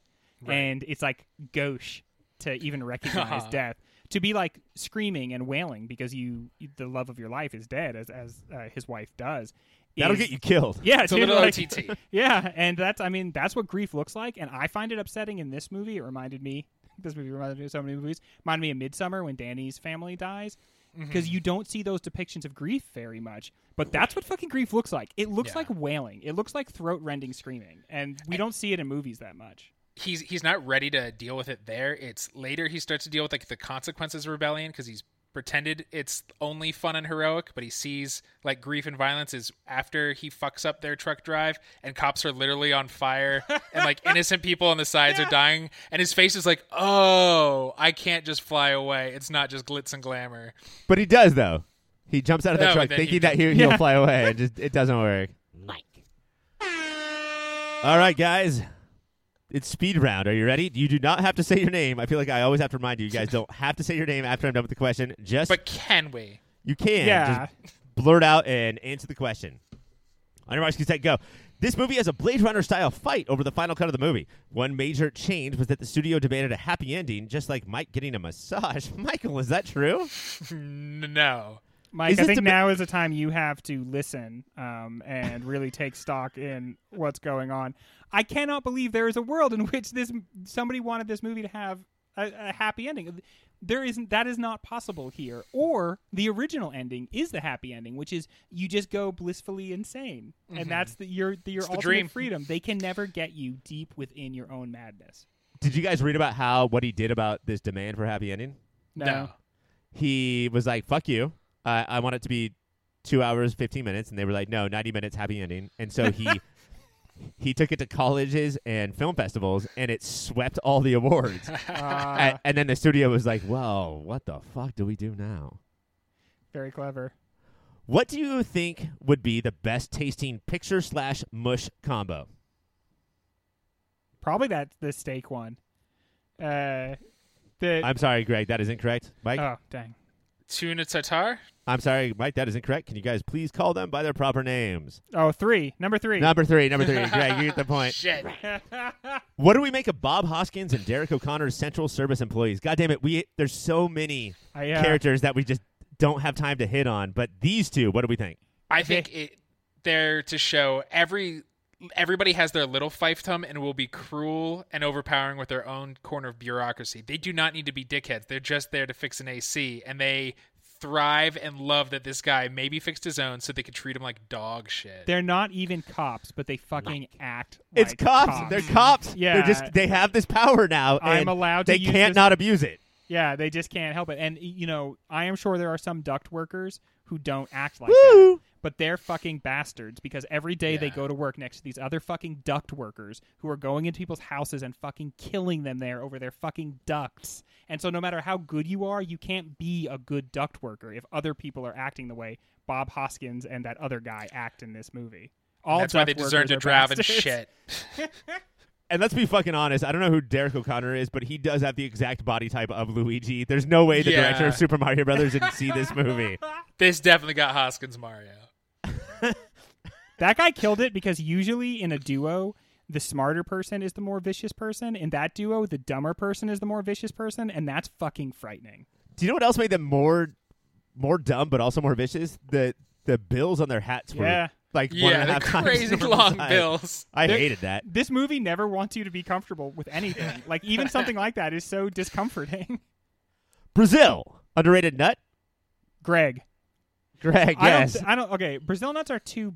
And it's like gauche to even recognize <laughs> death to be like screaming and wailing because you the love of your life is dead as as uh, his wife does That'll is- get you killed. <laughs> yeah, It's a dude, little like- OTT. <laughs> Yeah, and that's I mean that's what grief looks like, and I find it upsetting in this movie. It reminded me this movie reminded me of so many movies. Reminded me of Midsommar when Danny's family dies. Because you don't see those depictions of grief very much, but that's what fucking grief looks like. It looks Yeah. like wailing. It looks like throat rending screaming, and we don't see it in movies that much. He's he's not ready to deal with it there. It's later he starts to deal with like the consequences of rebellion because he's pretended it's only fun and heroic, but he sees like grief and violence is after he fucks up their truck drive and cops are literally on fire <laughs> and like innocent people on the sides are dying and his face is like, "Oh, I can't just fly away. It's not just glitz and glamour." But he does though. He jumps out of the No, truck thinking he- that he, <laughs> Yeah. he'll fly away, and just it doesn't work. Mike. All right, guys. It's speed round. Are you ready? You do not have to say your name. I feel like I always have to remind you. You guys don't have to say your name after I'm done with the question. Just But can we? you can Yeah. just blurt out and answer the question. On your marks, get set, go. This movie has a Blade Runner style fight over the final cut of the movie. One major change was that the studio demanded a happy ending, just like Mike getting a massage. <laughs> Michael, is that true? N- No. Mike, Is I this think the- now is the time you have to listen um, and really take stock in what's going on. I cannot believe there is a world in <laughs> which this somebody wanted this movie to have a, a happy ending. There isn't. That is not possible here. Or the original ending is the happy ending, which is you just go blissfully insane, and mm-hmm. that's the, your the, your It's the ultimate dream. freedom. They can never get you deep within your own madness. Did you guys read about how what he did about this demand for happy ending? No. No. he was like, "Fuck you! I I want it to be two hours, fifteen minutes," and they were like, "No, ninety minutes, happy ending." And so he <laughs> he took it to colleges and film festivals, and it swept all the awards. <laughs> Uh, and, and then the studio was like, "Well, what the fuck do we do now?" very clever. What do you think would be the best tasting picture slash mush combo? Probably that the steak one. Uh, the I'm sorry, Greg, that is incorrect. Mike, oh dang. Tuna tartar. I'm sorry, Mike, that is incorrect. Can you guys please call them by their proper names? Oh three number three. Number three, number three. <laughs> Greg, you get the point. Shit. <laughs> What do we make of Bob Hoskins and Derrick O'Connor's Central Service employees? God damn it, we there's so many I, uh, characters that we just don't have time to hit on. But these two, what do we think? I think it they're to show every everybody has their little fiefdom and will be cruel and overpowering with their own corner of bureaucracy. They do not need to be dickheads. They're just there to fix an AC and they thrive and love that this guy maybe fixed his own so they could treat him like dog shit. They're not even cops, but they fucking act. It's like cops. They're cops. Yeah. They're just they have this power now. I'm allowed to They can't this- not abuse it. Yeah, they just can't help it. And you know, I am sure there are some duct workers who don't act like Woo! that. But they're fucking bastards because every day they Yeah. go to work next to these other fucking duct workers who are going into people's houses and fucking killing them there over their fucking ducts. And so no matter how good you are, you can't be a good duct worker if other people are acting the way Bob Hoskins and that other guy act in this movie. All That's why they deserve workers to are drive and bastards. shit. <laughs> And let's be fucking honest. I don't know who Derrick O'Connor is, but he does have the exact body type of Luigi. There's no way the Yeah. director of Super Mario Brothers didn't see this movie. <laughs> This definitely got Hoskins Mario. <laughs> That guy killed it because usually in a duo, the smarter person is the more vicious person. In that duo, the dumber person is the more vicious person, and that's fucking frightening. Do you know what else made them more more dumb but also more vicious? The the bills on their hats were Yeah. like one Yeah, and a the half times crazy <laughs> long size. bills. I They're- hated that. This movie never wants you to be comfortable with anything. <laughs> like even something like that is so discomforting. Brazil underrated nut. Greg, Greg, I yes. don't. I don't. Okay, Brazil nuts are too.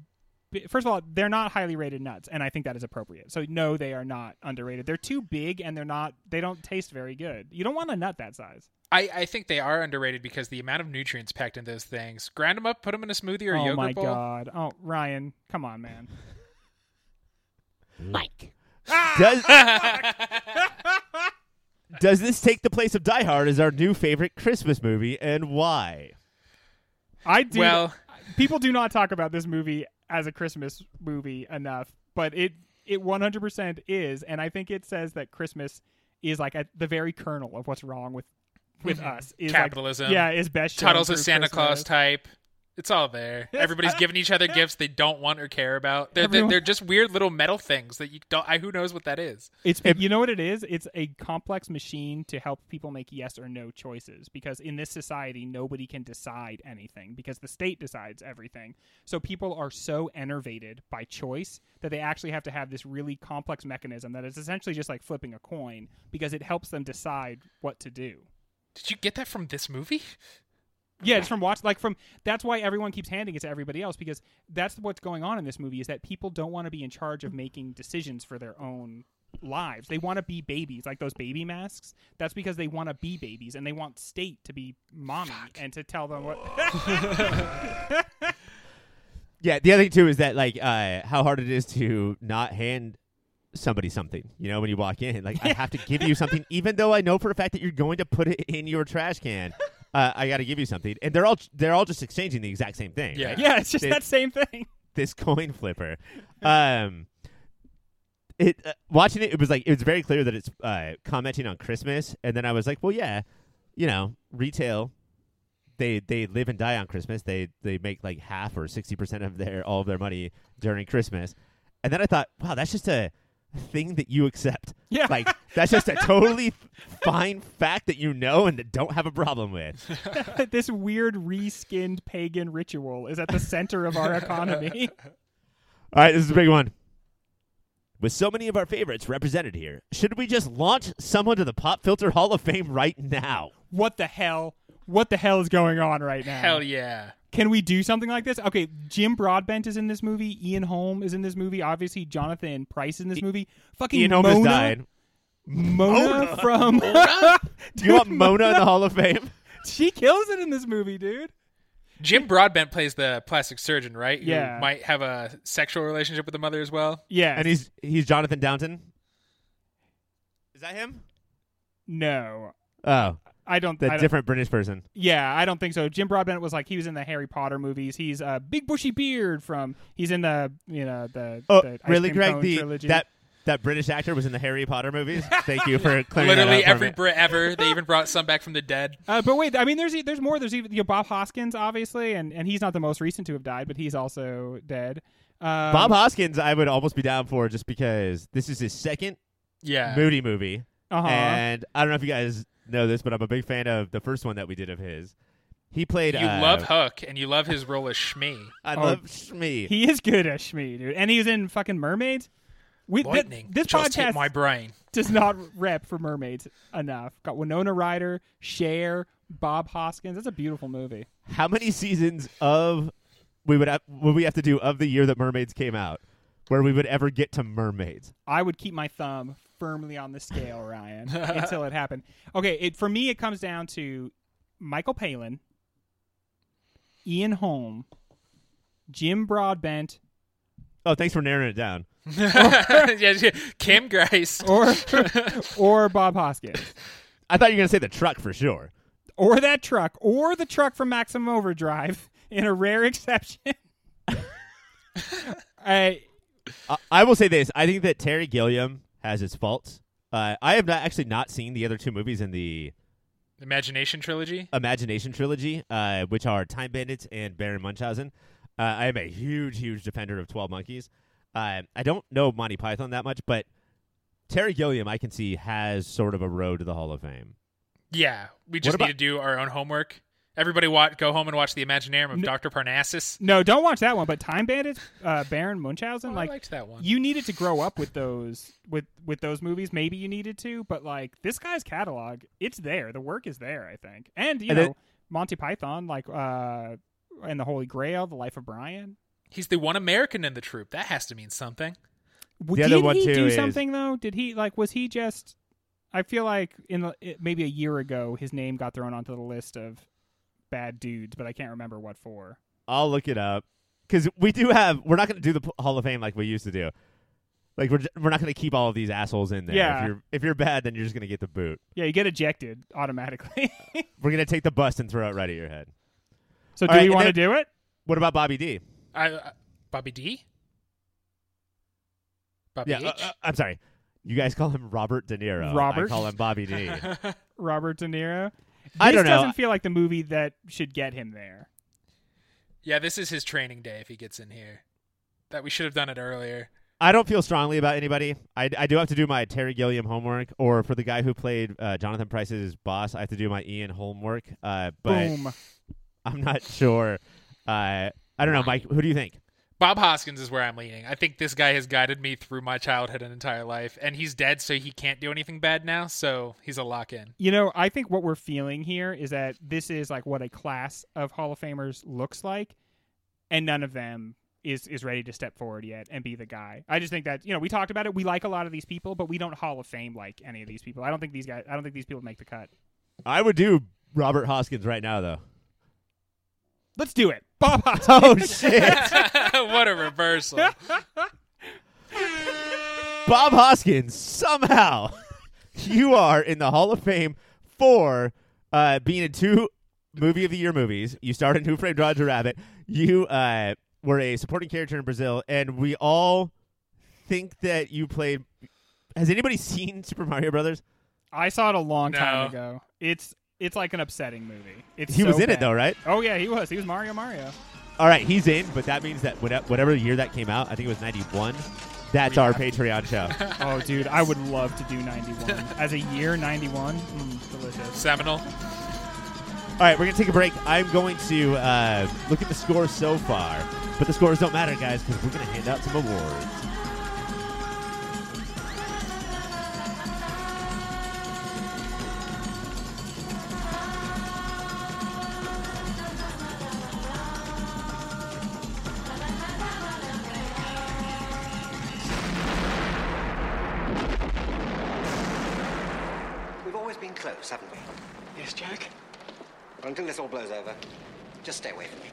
bi- First of all, they're not highly rated nuts, and I think that is appropriate. So no, they are not underrated. They're too big, and they're not. They don't taste very good. You don't want a nut that size. I, I think they are underrated because the amount of nutrients packed in those things. Grind them up, put them in a smoothie or a oh yogurt my bowl. god! Oh Ryan, come on, man. Mm. Mike. Ah! does <laughs> <laughs> does this take the place of Die Hard as our new favorite Christmas movie, and why? I do. Well- people do not talk about this movie as a Christmas movie enough, but it it 100% is, and I think it says that Christmas is like at the very kernel of what's wrong with with mm-hmm. us. Is like- Capitalism. yeah, is best. Tuttle's a Santa Claus type. It's all there. Everybody's giving each other <laughs> gifts they don't want or care about. They're, they're, Everyone- they're just weird little metal things that you don't. I, who knows what that is? It's you know what it is? It's a complex machine to help people make yes or no choices because in this society nobody can decide anything because the state decides everything. So people are so enervated by choice that they actually have to have this really complex mechanism that is essentially just like flipping a coin because it helps them decide what to do. Did you get that from this movie? Yeah, it's from watch like from that's why everyone keeps handing it to everybody else because that's what's going on in this movie is that people don't want to be in charge of making decisions for their own lives. They want to be babies, like those baby masks. That's because they want to be babies and they want state to be mommy and to tell them what <laughs> Yeah, the other thing too is that like uh, how hard it is to not hand somebody something. You know, when you walk in, like I have to give you something, <laughs> even though I know for a fact that you're going to put it in your trash can. Uh, I got to give you something, and they're all they're all just exchanging the exact same thing. Yeah. right? Yeah, it's just They- that same thing. <laughs> this coin flipper. Um, it uh, watching it, it was like it was very clear that it's uh, commenting on Christmas, and then I was like, well, yeah, you know, retail. They they live and die on Christmas. They they make like half or sixty percent of their all of their money during Christmas, and then I thought, wow, that's just a thing that you accept. Yeah. like that's just a totally fine fact that you know and that don't have a problem with. <laughs> this weird reskinned pagan ritual is at the center of our economy. <laughs> All right, this is a big one. With so many of our favorites represented here, should we just launch someone to the Pop Filter Hall of Fame right now? what the hell? What the hell is going on right now? Hell yeah. Can we do something like this? Okay, Jim Broadbent is in this movie. Ian Holm is in this movie. Obviously, Jonathan Pryce is in this movie. Fucking Ian Holm Mona, has died. Mona, oh, from. Do <laughs> you want Mona in the Hall of Fame? she kills it in this movie, dude. Jim Broadbent plays the plastic surgeon, right? Who Yeah. might have a sexual relationship with the mother as well. Yeah, And he's he's Jonathan Downton. Is that him? no, Oh, I don't. the I don't- different British person. Yeah, I don't think so. Jim Broadbent was like he was in the Harry Potter movies. He's a big bushy beard from. He's in the you know the. Oh, the really, Greg? The trilogy. that that British actor was in the Harry Potter movies. Thank you for <laughs> clearing that Literally up every. Brit ever. They even brought some back from the dead. Uh, but wait, I mean, there's there's more. There's even you know, Bob Hoskins, obviously, and, and he's not the most recent to have died, but he's also dead. Um, Bob Hoskins, I would almost be down for just because this is his second Yeah. Moody movie, uh-huh. and I don't know if you guys know this, but I'm a big fan of the first one that we did of his. He played. You uh, love Hook, and you love his role as Shmee. I Oh, love Shmee. he is good as Shmee, dude, and he was in fucking Mermaids. We, th- Lightning. this just hit podcast my brain. does not rep for Mermaids enough. Got Winona Ryder, Cher, Bob Hoskins. That's a beautiful movie. How many seasons of we would have, would we have to do of the year that Mermaids came out, where we would ever get to Mermaids? I would keep my thumb firmly on the scale, <laughs> Ryan, until it happened. Okay, it, for me, it comes down to Michael Palin, Ian Holm, Jim Broadbent, Oh, thanks for narrowing it down. <laughs> yeah, yeah. Kim Greist. <laughs> or or Bob Hoskins, I thought you were gonna say the truck for sure. or that truck, or the truck from Maximum Overdrive. In a rare exception, I I, I will say this: I think that Terry Gilliam has its faults. Uh, I have not actually not seen the other two movies in the Imagination trilogy. Imagination trilogy, uh, which are Time Bandits and Baron Munchausen. Uh, I am a huge, huge defender of Twelve Monkeys. Uh, I don't know Monty Python that much, but Terry Gilliam, I can see, has sort of a road to the Hall of Fame. Yeah, we just about- need to do our own homework. Everybody, watch, go home and watch the Imaginarium of No. Doctor Parnassus. no, don't watch that one. But Time Bandits, uh, Baron Munchausen, Oh, like I liked that one. you needed to grow up with those with with those movies maybe you needed to but like this guy's catalog it's there the work is there i think and you And know then- monty python like uh and the holy grail the life of brian He's the one American in the troupe. That has to mean something. W- other did one, he too, do is- something though did he like was he just i feel like in the, maybe a year ago his name got thrown onto the list of bad dudes but i can't remember what for I'll look it up because we do have. We're not going to do the Hall of Fame like we used to do. Like we're j- we're not going to keep all of these assholes in there. Yeah. If you're if you're bad, then you're just going to get the boot. yeah you get ejected automatically <laughs> We're going to take the bus and throw it right at your head. so All do right, you want to do it What about Bobby D? I, uh, Bobby D. Bobby Yeah, H. uh, uh, I'm sorry. You guys call him Robert De Niro. Robert? I call him Bobby D. <laughs> robert de niro this I don't know. doesn't feel like the movie that should get him there yeah, this is his training day if he gets in here. That we should have done it earlier. I don't feel strongly about anybody. I, I do have to do my Terry Gilliam homework, or for the guy who played uh, Jonathan Pryce's boss, I have to do my Ian homework. Uh, but Boom. I'm not sure. Uh, I don't know, Mike. Who do you think? Bob Hoskins is where I'm leaning. I think this guy has guided me through my childhood and entire life, and he's dead, so he can't do anything bad now. So he's a lock in. You know, I think what we're feeling here is that this is like what a class of Hall of Famers looks like, and none of them is is ready to step forward yet and be the guy. I just think that you know we talked about it. We like a lot of these people, but we don't Hall of Fame like any of these people. I don't think these guys. I don't think these people make the cut. I would do Robert Hoskins right now, though. Let's do it, Bob Hoskins. <laughs> Oh shit! <laughs> what a reversal. <laughs> Bob Hoskins, somehow you are in the Hall of Fame for uh, being in two movie of the year movies. You starred in Who Framed Roger Rabbit. You uh, were a supporting character in Brazil, and we all think that you played. Has anybody seen Super Mario Brothers? I saw it a long time ago. It's it's like an upsetting movie. It's He so was in it though, right? Oh yeah, he was. He was Mario Mario. All right, he's in, but that means that whatever year that came out, I think it was '91. That's our Patreon show. <laughs> Oh dude, I would love to do 91 as a year. 91, mm, delicious. Seminole. All right, we're gonna take a break. I'm going to uh, look at the scores so far, but the scores don't matter, guys, because we're gonna hand out some awards. Haven't we? Yes, Jack? But Until this all blows over. Just stay away from me.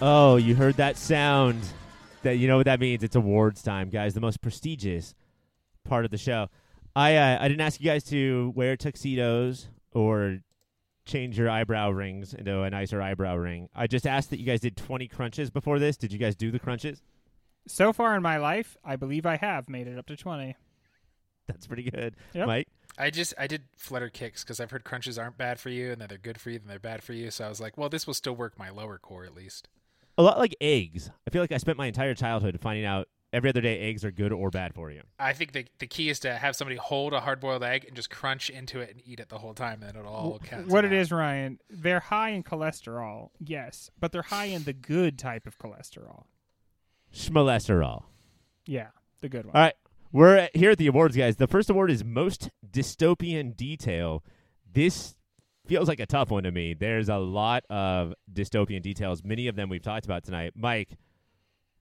Oh, you heard that sound? That you know what that means? It's awards time, guys. The most prestigious part of the show. I uh, I didn't ask you guys to wear tuxedos or change your eyebrow rings into a nicer eyebrow ring. I just asked that you guys did 20 crunches before this. Did you guys do the crunches? So far in my life, I believe I have made it up to 20. That's pretty good, Yep. Mike. I just I did flutter kicks because I've heard crunches aren't bad for you and that they're good for you and they're bad for you. So I was like, well, this will still work my lower core at least. A lot like eggs. I feel like I spent my entire childhood finding out every other day eggs are good or bad for you. I think the the key is to have somebody hold a hard boiled egg and just crunch into it and eat it the whole time, and it'll all count. What it is, Ryan, they're high in cholesterol, yes, but they're high in the good type of cholesterol. Schmolesterol. Yeah, the good one. All right. We're at- here at the awards, guys. The first award is Most Dystopian Detail. This feels like a tough one to me. There's a lot of dystopian details. Many of them we've talked about tonight. Mike,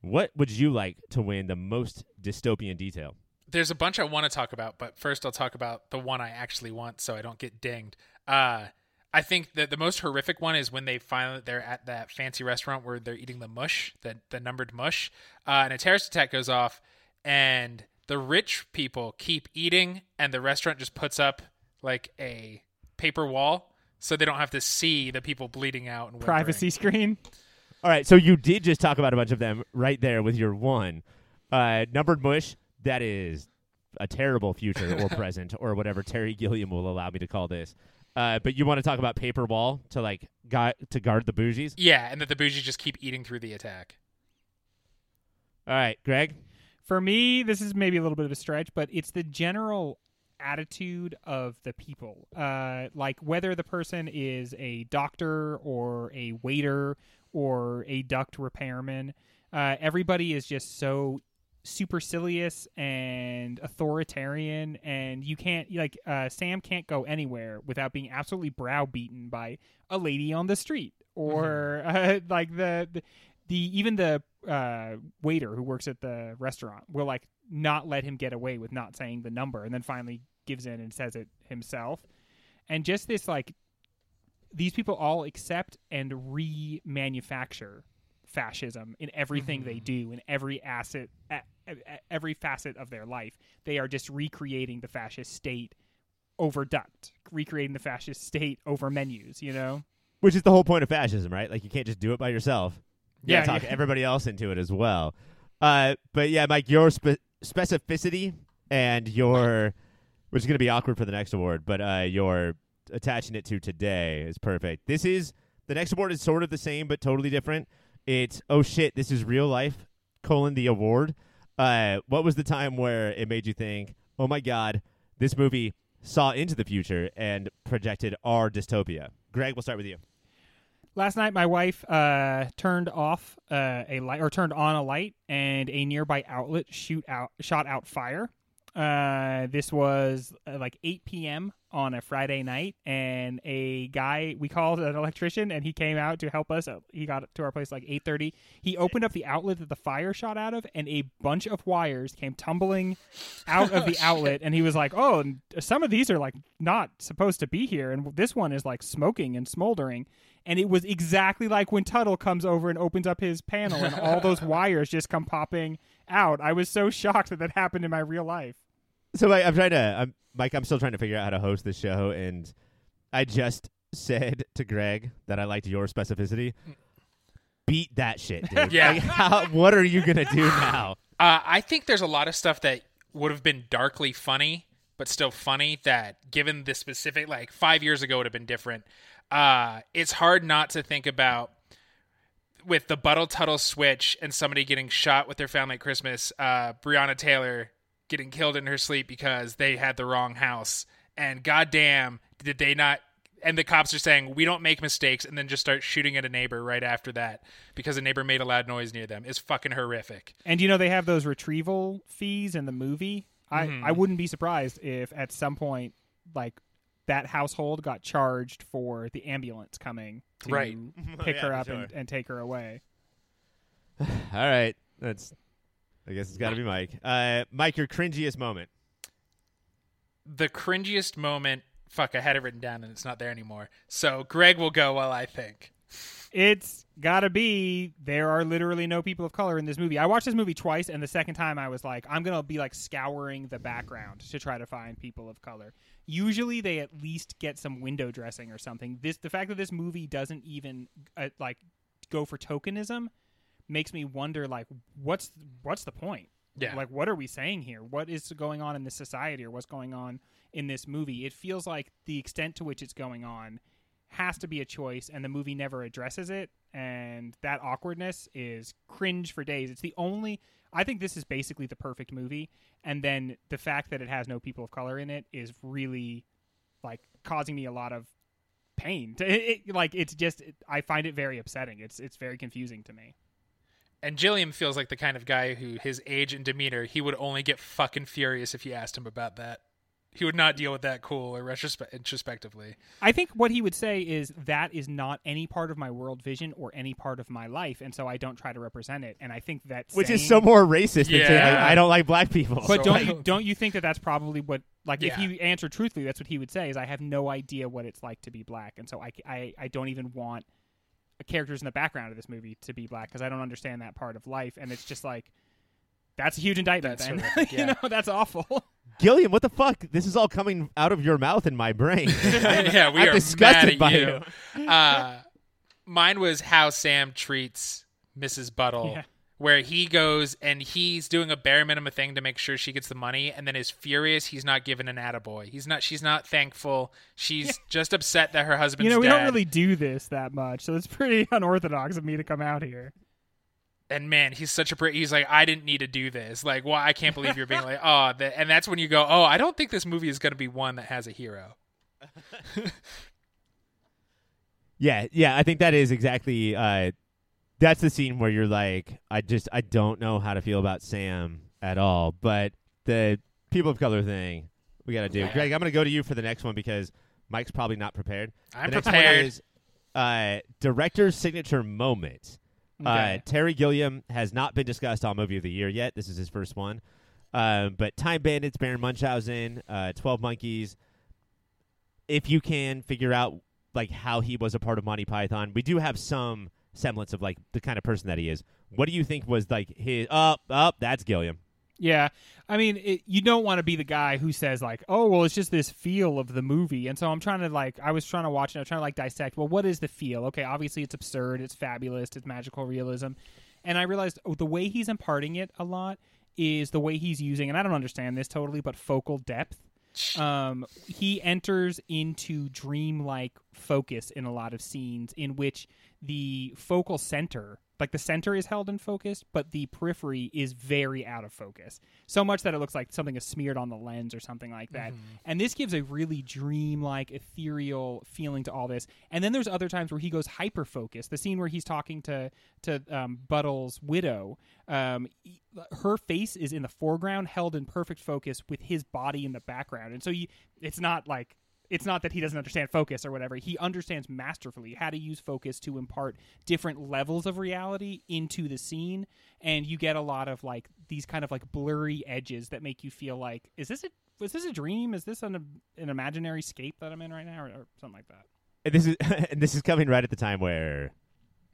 what would you like to win the most dystopian detail? There's a bunch I want to talk about, but first I'll talk about the one I actually want, so I don't get dinged. Uh, I think that the most horrific one is when they finally they're at that fancy restaurant where they're eating the mush, the the numbered mush, uh, and a terrorist attack goes off, and the rich people keep eating, and the restaurant just puts up like a paper wall, so they don't have to see the people bleeding out and. Privacy screen. All right, so you did just talk about a bunch of them right there with your one. Uh, numbered mush, that is a terrible future or <laughs> present or whatever Terry Gilliam will allow me to call this. Uh, but you want to talk about paper wall to like gu- to guard the bougies? Yeah, and that the bougie just keep eating through the attack. All right, Greg. For me, this is maybe a little bit of a stretch, but it's the general attitude of the people. Uh, like whether the person is a doctor or a waiter or a duct repairman, uh, everybody is just so supercilious and authoritarian and you can't like uh, sam can't go anywhere without being absolutely browbeaten by a lady on the street or <laughs> uh, like the, the the even the uh, waiter who works at the restaurant will like not let him get away with not saying the number and then finally gives in and says it himself. And just this like these people all accept and remanufacture fascism in everything they do in every asset a- a- a- every facet of their life they are just recreating the fascist state over duct recreating the fascist state over menus you know Which is the whole point of fascism, right? Like you can't just do it by yourself. You Yeah, talk yeah. everybody else into it as well. Uh, but yeah, Mike, your spe- specificity and your, which is going to be awkward for the next award, but uh, your attaching it to today is perfect. This is the next award is sort of the same but totally different. It's oh shit, this is real life. Colon the award. Uh, what was the time where it made you think, oh my god, this movie saw into the future and projected our dystopia? Greg, we'll start with you. Last night, my wife uh, turned off uh, a light or turned on a light, and a nearby outlet shoot out shot out fire. Uh, this was uh, like 8 p.m. on a Friday night, and a guy we called an electrician, and he came out to help us. He got to our place like 8:30. He opened up the outlet that the fire shot out of, and a bunch of wires came tumbling out of the <laughs> oh, outlet. And he was like, "Oh, some of these are like not supposed to be here, and this one is like smoking and smoldering." And it was exactly like when Tuttle comes over and opens up his panel, and all those <laughs> wires just come popping out. I was so shocked that that happened in my real life. So Mike, I'm trying to, I'm, Mike, I'm still trying to figure out how to host this show, and I just said to Greg that I liked your specificity. Beat that shit, dude. <laughs> Yeah. Like, how, what are you gonna do <laughs> now? Uh, I think there's a lot of stuff that would have been darkly funny, but still funny. That given the specific, like five years ago, would have been different. Uh, it's hard not to think about with the Buttle Tuttle switch and somebody getting shot with their family at Christmas. Uh, Breonna Taylor getting killed in her sleep because they had the wrong house, and goddamn, did they not? And the cops are saying we don't make mistakes, and then just start shooting at a neighbor right after that because a neighbor made a loud noise near them. Is fucking horrific. And you know they have those retrieval fees in the movie. I Mhm. I wouldn't be surprised if at some point like that household got charged for the ambulance coming to Right. pick <laughs> Yeah, her up sure. and, and take her away. <sighs> All right, that's. I guess it's got to be Mike. Uh, Mike, your cringiest moment. the cringiest moment. Fuck, I had it written down and it's not there anymore. So Greg will go while I think. It's gotta be. There are literally no people of color in this movie. I watched this movie twice, and the second time I was like, I'm gonna be like scouring the background to try to find people of color. Usually, they at least get some window dressing or something. This, the fact that this movie doesn't even uh, like go for tokenism, makes me wonder like, what's what's the point? Yeah. Like, what are we saying here? What is going on in this society, or what's going on in this movie? It feels like the extent to which it's going on has to be a choice and the movie never addresses it and that awkwardness is cringe for days it's the only i think this is basically the perfect movie and then the fact that it has no people of color in it is really like causing me a lot of pain <laughs> it, it- like it's just i find it very upsetting it's it's very confusing to me And Gilliam feels like the kind of guy who his age and demeanor, he would only get fucking furious if you asked him about that. He would not deal with that cool or retrospe- introspectively. I think what he would say is that is not any part of my world vision or any part of my life, and so I don't try to represent it. And I think that Which is so more racist than saying like, Yeah. I don't like black people. But So, don't like- you don't you think that that's probably what like if Yeah. he answered truthfully, that's what he would say is I have no idea what it's like to be black, and so I I, I don't even want characters in the background of this movie to be black because I don't understand that part of life, and it's just like that's a huge indictment. That's then horrific, <laughs> you know that's awful. <laughs> Gilliam, what the fuck? This is all coming out of your mouth in my brain. <laughs> yeah, we I'm are disgusted mad by at you. uh, mine was how Sam treats Mrs. Buttle, Yeah. Where he goes and he's doing a bare minimum thing to make sure she gets the money, and then is furious he's not given an attaboy. He's not. She's not thankful. She's just upset that her husband's you know we dead. don't really do this that much, so it's pretty <laughs> unorthodox of me to come out here. and man, he's such a pretty. He's like, I didn't need to do this. Like, well, I can't believe you're being like, <laughs> oh, that, and that's when you go, oh, I don't think this movie is going to be one that has a hero. <laughs> Yeah, yeah, I think that is exactly uh that's the scene where you're like I just I don't know how to feel about Sam at all, but the people of color thing we got to do. Greg, I'm going to go to you for the next one because Mike's probably not prepared. I'm the next prepared. one is uh director's signature moment. Uh Terry Gilliam has not been discussed on movie of the year yet. This is his first one. Um, but Time Bandits, Baron Munchausen, uh, Twelve Monkeys. If you can figure out like how he was a part of Monty Python, we do have some semblance of like the kind of person that he is. What do you think was like his? Up, up. that's Gilliam. Yeah, I mean, it, you don't want to be the guy who says like, "Oh, well, it's just this feel of the movie." And so I'm trying to like, I was trying to watch it, I was trying to like dissect. Well, what is the feel? Okay, obviously it's absurd, it's fabulous, it's magical realism, and I realized oh, the way he's imparting it a lot is the way he's using, and I don't understand this totally, but focal depth. Um, he enters into dreamlike focus in a lot of scenes in which the focal center, like the center is held in focus, but the periphery is very out of focus. So much that it looks like something is smeared on the lens or something like that. And this gives a really dreamlike, ethereal feeling to all this. And then there's other times where he goes hyper focused. The scene where he's talking to to um, Buttle's widow, um, her face is in the foreground, held in perfect focus with his body in the background. And so you, it's not like it's not that he doesn't understand focus or whatever. He understands masterfully how to use focus to impart different levels of reality into the scene, and you get a lot of like these kind of like blurry edges that make you feel like, is this a was this a dream? Is this an an imaginary scape that I'm in right now, or, or something like that? And this is <laughs> and this is coming right at the time where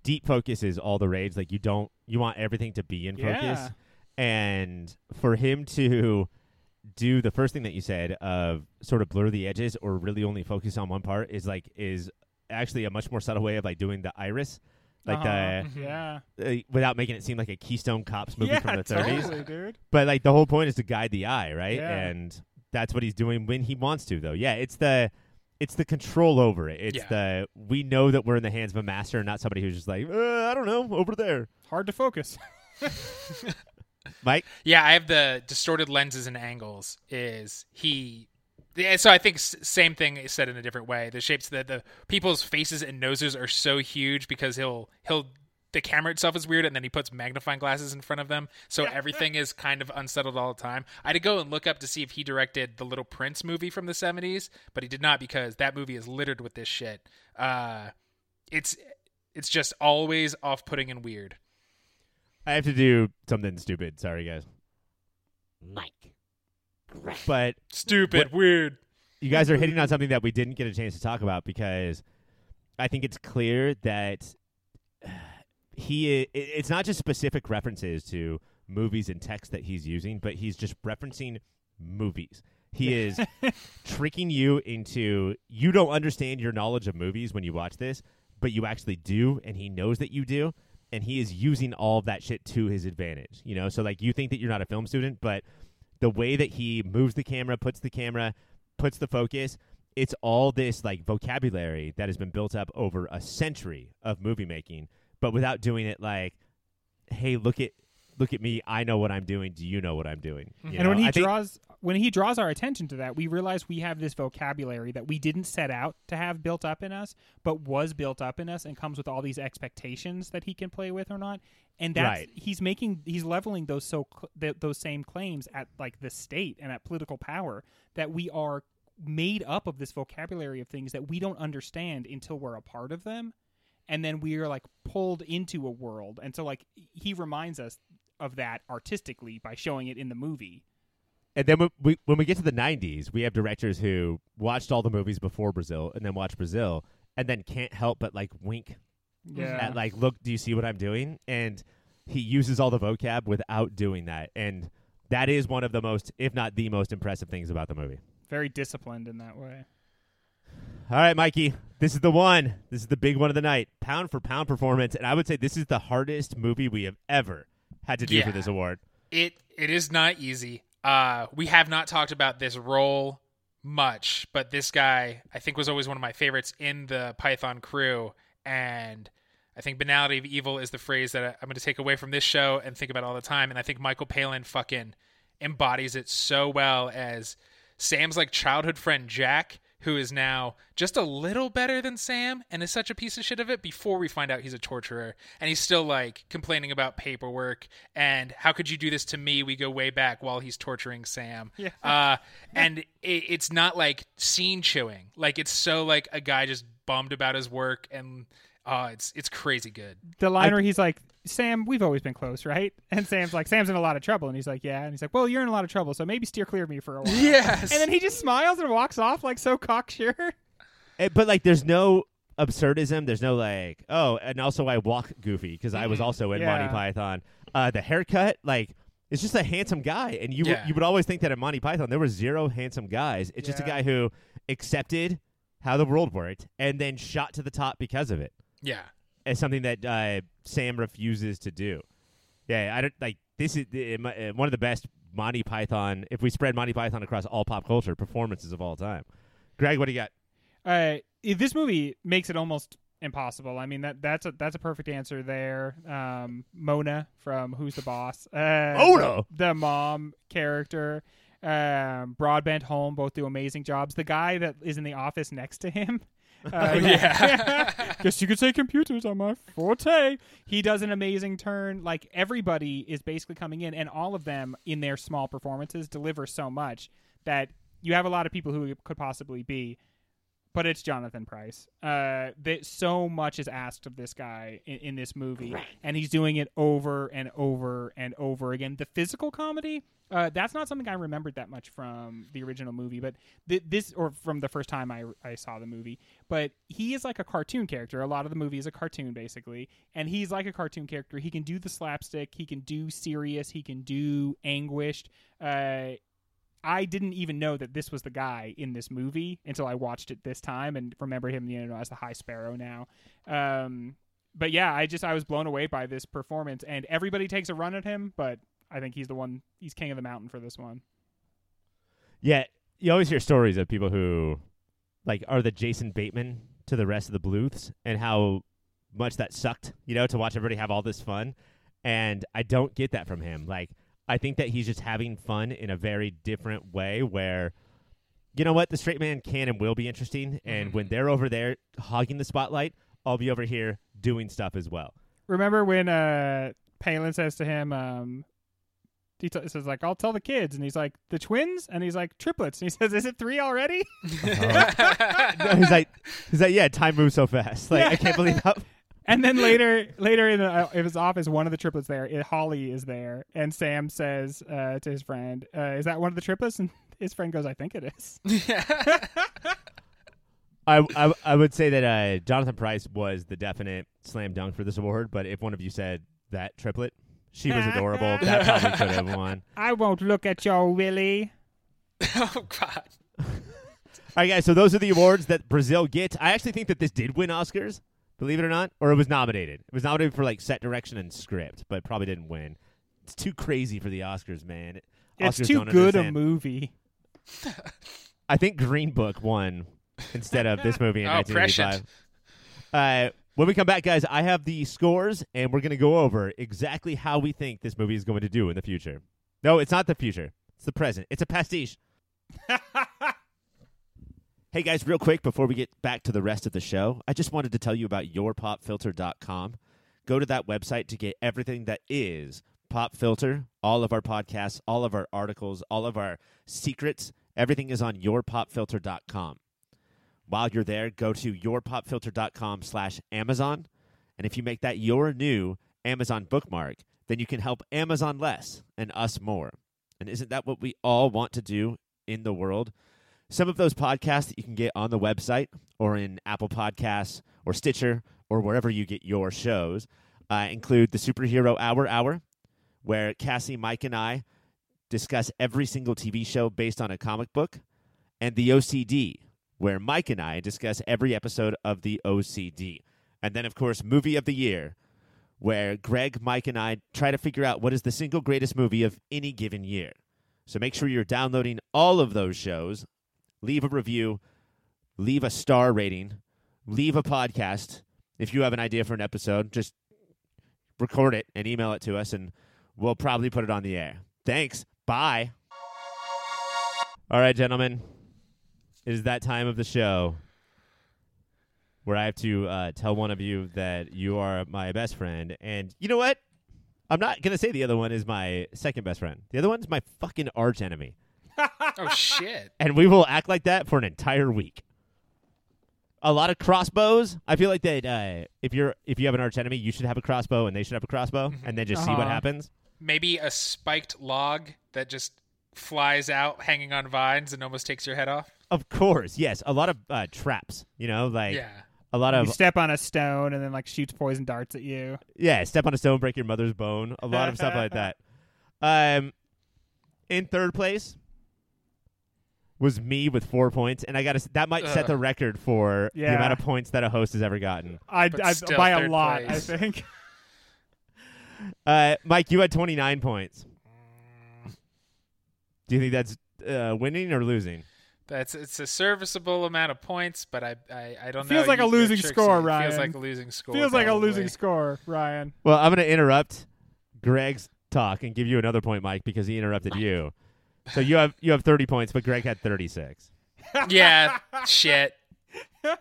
deep focus is all the rage. Like you don't you want everything to be in focus, Yeah. and for him to do the first thing that you said of sort of blur the edges or really only focus on one part is like is actually a much more subtle way of like doing the iris, like Uh-huh. the yeah, uh, without making it seem like a Keystone Cops movie yeah, from the <laughs> 30s. totally, dude. But like the whole point is to guide the eye, right? Yeah. And that's what he's doing when he wants to, though. Yeah, it's the it's the control over it. It's Yeah. the we know that we're in the hands of a master, and not somebody who's just like, uh, I don't know, over there. Hard to focus. <laughs> <laughs> Mike, Yeah, I have the distorted lenses and angles. Is he? So I think same thing is said in a different way. The shapes that the people's faces and noses are so huge because he'll he'll the camera itself is weird and then he puts magnifying glasses in front of them so everything is kind of unsettled all the time. I had to go and look up to see if he directed the Little Prince movie from the 70s, but he did not because that movie is littered with this shit. Uh it's it's just always off-putting and weird. I have to do something stupid. Sorry, guys. Mike. but Stupid, weird. you guys are hitting on something that we didn't get a chance to talk about because I think it's clear that he it's not just specific references to movies and text that he's using, but he's just referencing movies. He <laughs> is tricking you into you don't understand your knowledge of movies when you watch this, but you actually do, and he knows that you do, and he is using all of that shit to his advantage. You know, so like you think that you're not a film student, but the way that he moves the camera, puts the camera, puts the focus, it's all this like vocabulary that has been built up over a century of movie making, but without doing it like, hey, look at look at me, I know what I'm doing. Do you know what I'm doing? Mhm. You and know? when he I think- draws when he draws our attention to that, we realize we have this vocabulary that we didn't set out to have built up in us, but was built up in us and comes with all these expectations that he can play with or not. And that's Right. he's making he's leveling those so th- those same claims at like the state and at political power that we are made up of this vocabulary of things that we don't understand until we're a part of them and then we are like pulled into a world and so like he reminds us of that artistically by showing it in the movie And then when we when we get to the '90s, we have directors who watched all the movies before Brazil and then watch Brazil, and then can't help but like wink yeah at like, look, do you see what I'm doing? And he uses all the vocab without doing that, and that is one of the most, if not the most, impressive things about the movie. very disciplined in that way All right, Mikey, this is the one. This is the big one of the night, pound for pound performance, and I would say this is the hardest movie we have ever had to do Yeah. for this award. It it is not easy. Uh, we have not talked about this role much, but this guy I think was always one of my favorites in the Python crew, and I think banality of evil is the phrase that I- I'm going to take away from this show and think about all the time. And I think Michael Palin fucking embodies it so well as Sam's like childhood friend Jack, who is now just a little better than Sam and is such a piece of shit of it before we find out he's a torturer. And he's still like complaining about paperwork and how could you do this to me? We go way back while he's torturing Sam. Yeah. Uh, and it, it's not like scene chewing. Like it's so like a guy just bummed about his work and uh, it's it's crazy good. the line where he's like sam we've always been close right and sam's like sam's in a lot of trouble and he's like yeah and he's like well you're in a lot of trouble so maybe steer clear of me for a while Yes. and then he just smiles and walks off like so cocksure Eh, but like, there's no absurdism. There's no like, oh, and also I walk goofy because I was also in Monty Python. Uh, the haircut, like, it's just a handsome guy, and you Yeah. you would always think that in Monty Python there were zero handsome guys. It's just a Yeah. guy who accepted how the world worked and then shot to the top because of it. yeah. As something that uh, Sam refuses to do. Yeah, I don't like this is uh, one of the best Monty Python. If we spread Monty Python across all pop culture, performances of all time. Greg, what do you got? uh, this movie makes it almost impossible. I mean that that's a that's a perfect answer there. Um, Mona from Who's the Boss? Uh, Mona? the, the mom character. Um, Broadbent Holm both do amazing jobs. The guy that is in the office next to him. <laughs> Uh, yeah. <laughs> Guess you could say computers are my forte. He does an amazing turn. Like everybody is basically coming in, and all of them in their small performances deliver so much that you have a lot of people who it could possibly be, but it's Jonathan Pryce. Uh, that so much is asked of this guy in, in this movie, and he's doing it over and over and over again. The physical comedy, uh, that's not something I remembered that much from the original movie, but th- this or from the first time I I saw the movie. But he is like a cartoon character. A lot of the movie is a cartoon basically, and he's like a cartoon character. He can do the slapstick, he can do serious, he can do anguished. Uh, I didn't even know that this was the guy in this movie until I watched it this time and remember him, you know, as the High Sparrow now. Um, but yeah, I just I was blown away by this performance, and everybody takes a run at him, but I think he's the one. He's king of the mountain for this one. Yeah, you always hear stories of people who, like, are the Jason Bateman to the rest of the Bluths, and how much that sucked, you know, to watch everybody have all this fun. And I don't get that from him. Like, I think that he's just having fun in a very different way where, you know what, the straight man can and will be interesting. And when they're over there hogging the spotlight, I'll be over here doing stuff as well. Remember when uh, Palin says to him, um, he t- says like, "I'll tell the kids," and he's like, "The twins," and he's like, "Triplets," and he <laughs> says, "Is it three already?" No, he's like, he's like, yeah, time moves so fast. Like, I can't believe how. <laughs> And then later, later in, the, uh, in his office, one of the triplets there, it, Holly is there, and Sam says uh, to his friend, uh, "Is that one of the triplets?" And His friend goes, "I think it is." <laughs> I, I I would say that uh, Jonathan Pryce was the definite slam dunk for this award, but if one of you said that triplet, she was adorable. <laughs> that probably could have won. I won't look at your Willie. <laughs> oh God. <laughs> All right, guys. So those are the awards that Brazil gets. I actually think that this did win Oscars, believe it or not, or it was nominated. It was nominated for like set direction and script, but probably didn't win. It's too crazy for the Oscars, man. It's Oscars too don't good a movie. I think Green Book won instead of this movie in Oh, 1985. Uh, when we come back, guys, I have the scores, and we're going to go over exactly how we think this movie is going to do in the future. No, it's not the future. It's the present. It's a pastiche. <laughs> hey, guys, real quick before we get back to the rest of the show, I just wanted to tell you about yourpopfilter.com. Go to that website to get everything that is Pop Filter, all of our podcasts, all of our articles, all of our secrets. Everything is on yourpopfilter.com. While you're there, go to yourpopfilter.com slash Amazon. And if you make that your new Amazon bookmark, then you can help Amazon less and us more. And isn't that what we all want to do in the world? Some of those podcasts that you can get on the website or in Apple Podcasts or Stitcher or wherever you get your shows uh, include the Superhero Hour Hour, where Cassie, Mike, and I discuss every single TV show based on a comic book, and the OCD, where Mike and I discuss every episode of the OCD. And then, of course, Movie of the Year, where Greg, Mike, and I try to figure out what is the single greatest movie of any given year. So make sure you're downloading all of those shows. Leave a review, leave a star rating, leave a podcast. If you have an idea for an episode, just record it and email it to us, and we'll probably put it on the air. Thanks. Bye. All right, gentlemen. It is that time of the show where I have to uh, tell one of you that you are my best friend. And you know what? I'm not going to say the other one is my second best friend. The other one's my fucking arch enemy. <laughs> Oh shit. And we will act like that for an entire week. A lot of crossbows. I feel like that uh, if you're if you have an arch enemy, you should have a crossbow and they should have a crossbow, and then just see what Uh-huh. happens. Maybe a spiked log that just flies out hanging on vines and almost takes your head off. Of course, yes. A lot of uh, traps. You know, like Yeah. a lot You of step on a stone and then like shoots poison darts at you. yeah. Step on a stone, break your mother's bone. A lot of stuff like <laughs> that. Um, in third place was me with four points, and I got to that might set Ugh. the record for the amount of points that a host has ever gotten. I, I by a lot, place. I think. <laughs> Uh, Mike, you had twenty nine points. Do you think that's uh, winning or losing? That's it's a serviceable amount of points, but I I, I don't know. Feels like a You- you're losing tricksy. score, Feels Ryan. like a losing score. Feels like a losing score, Ryan. Well, I'm going to interrupt Greg's talk and give you another point, Mike, because he interrupted you. So you have you have thirty points, but Greg had thirty six. <laughs> Yeah, shit. <laughs>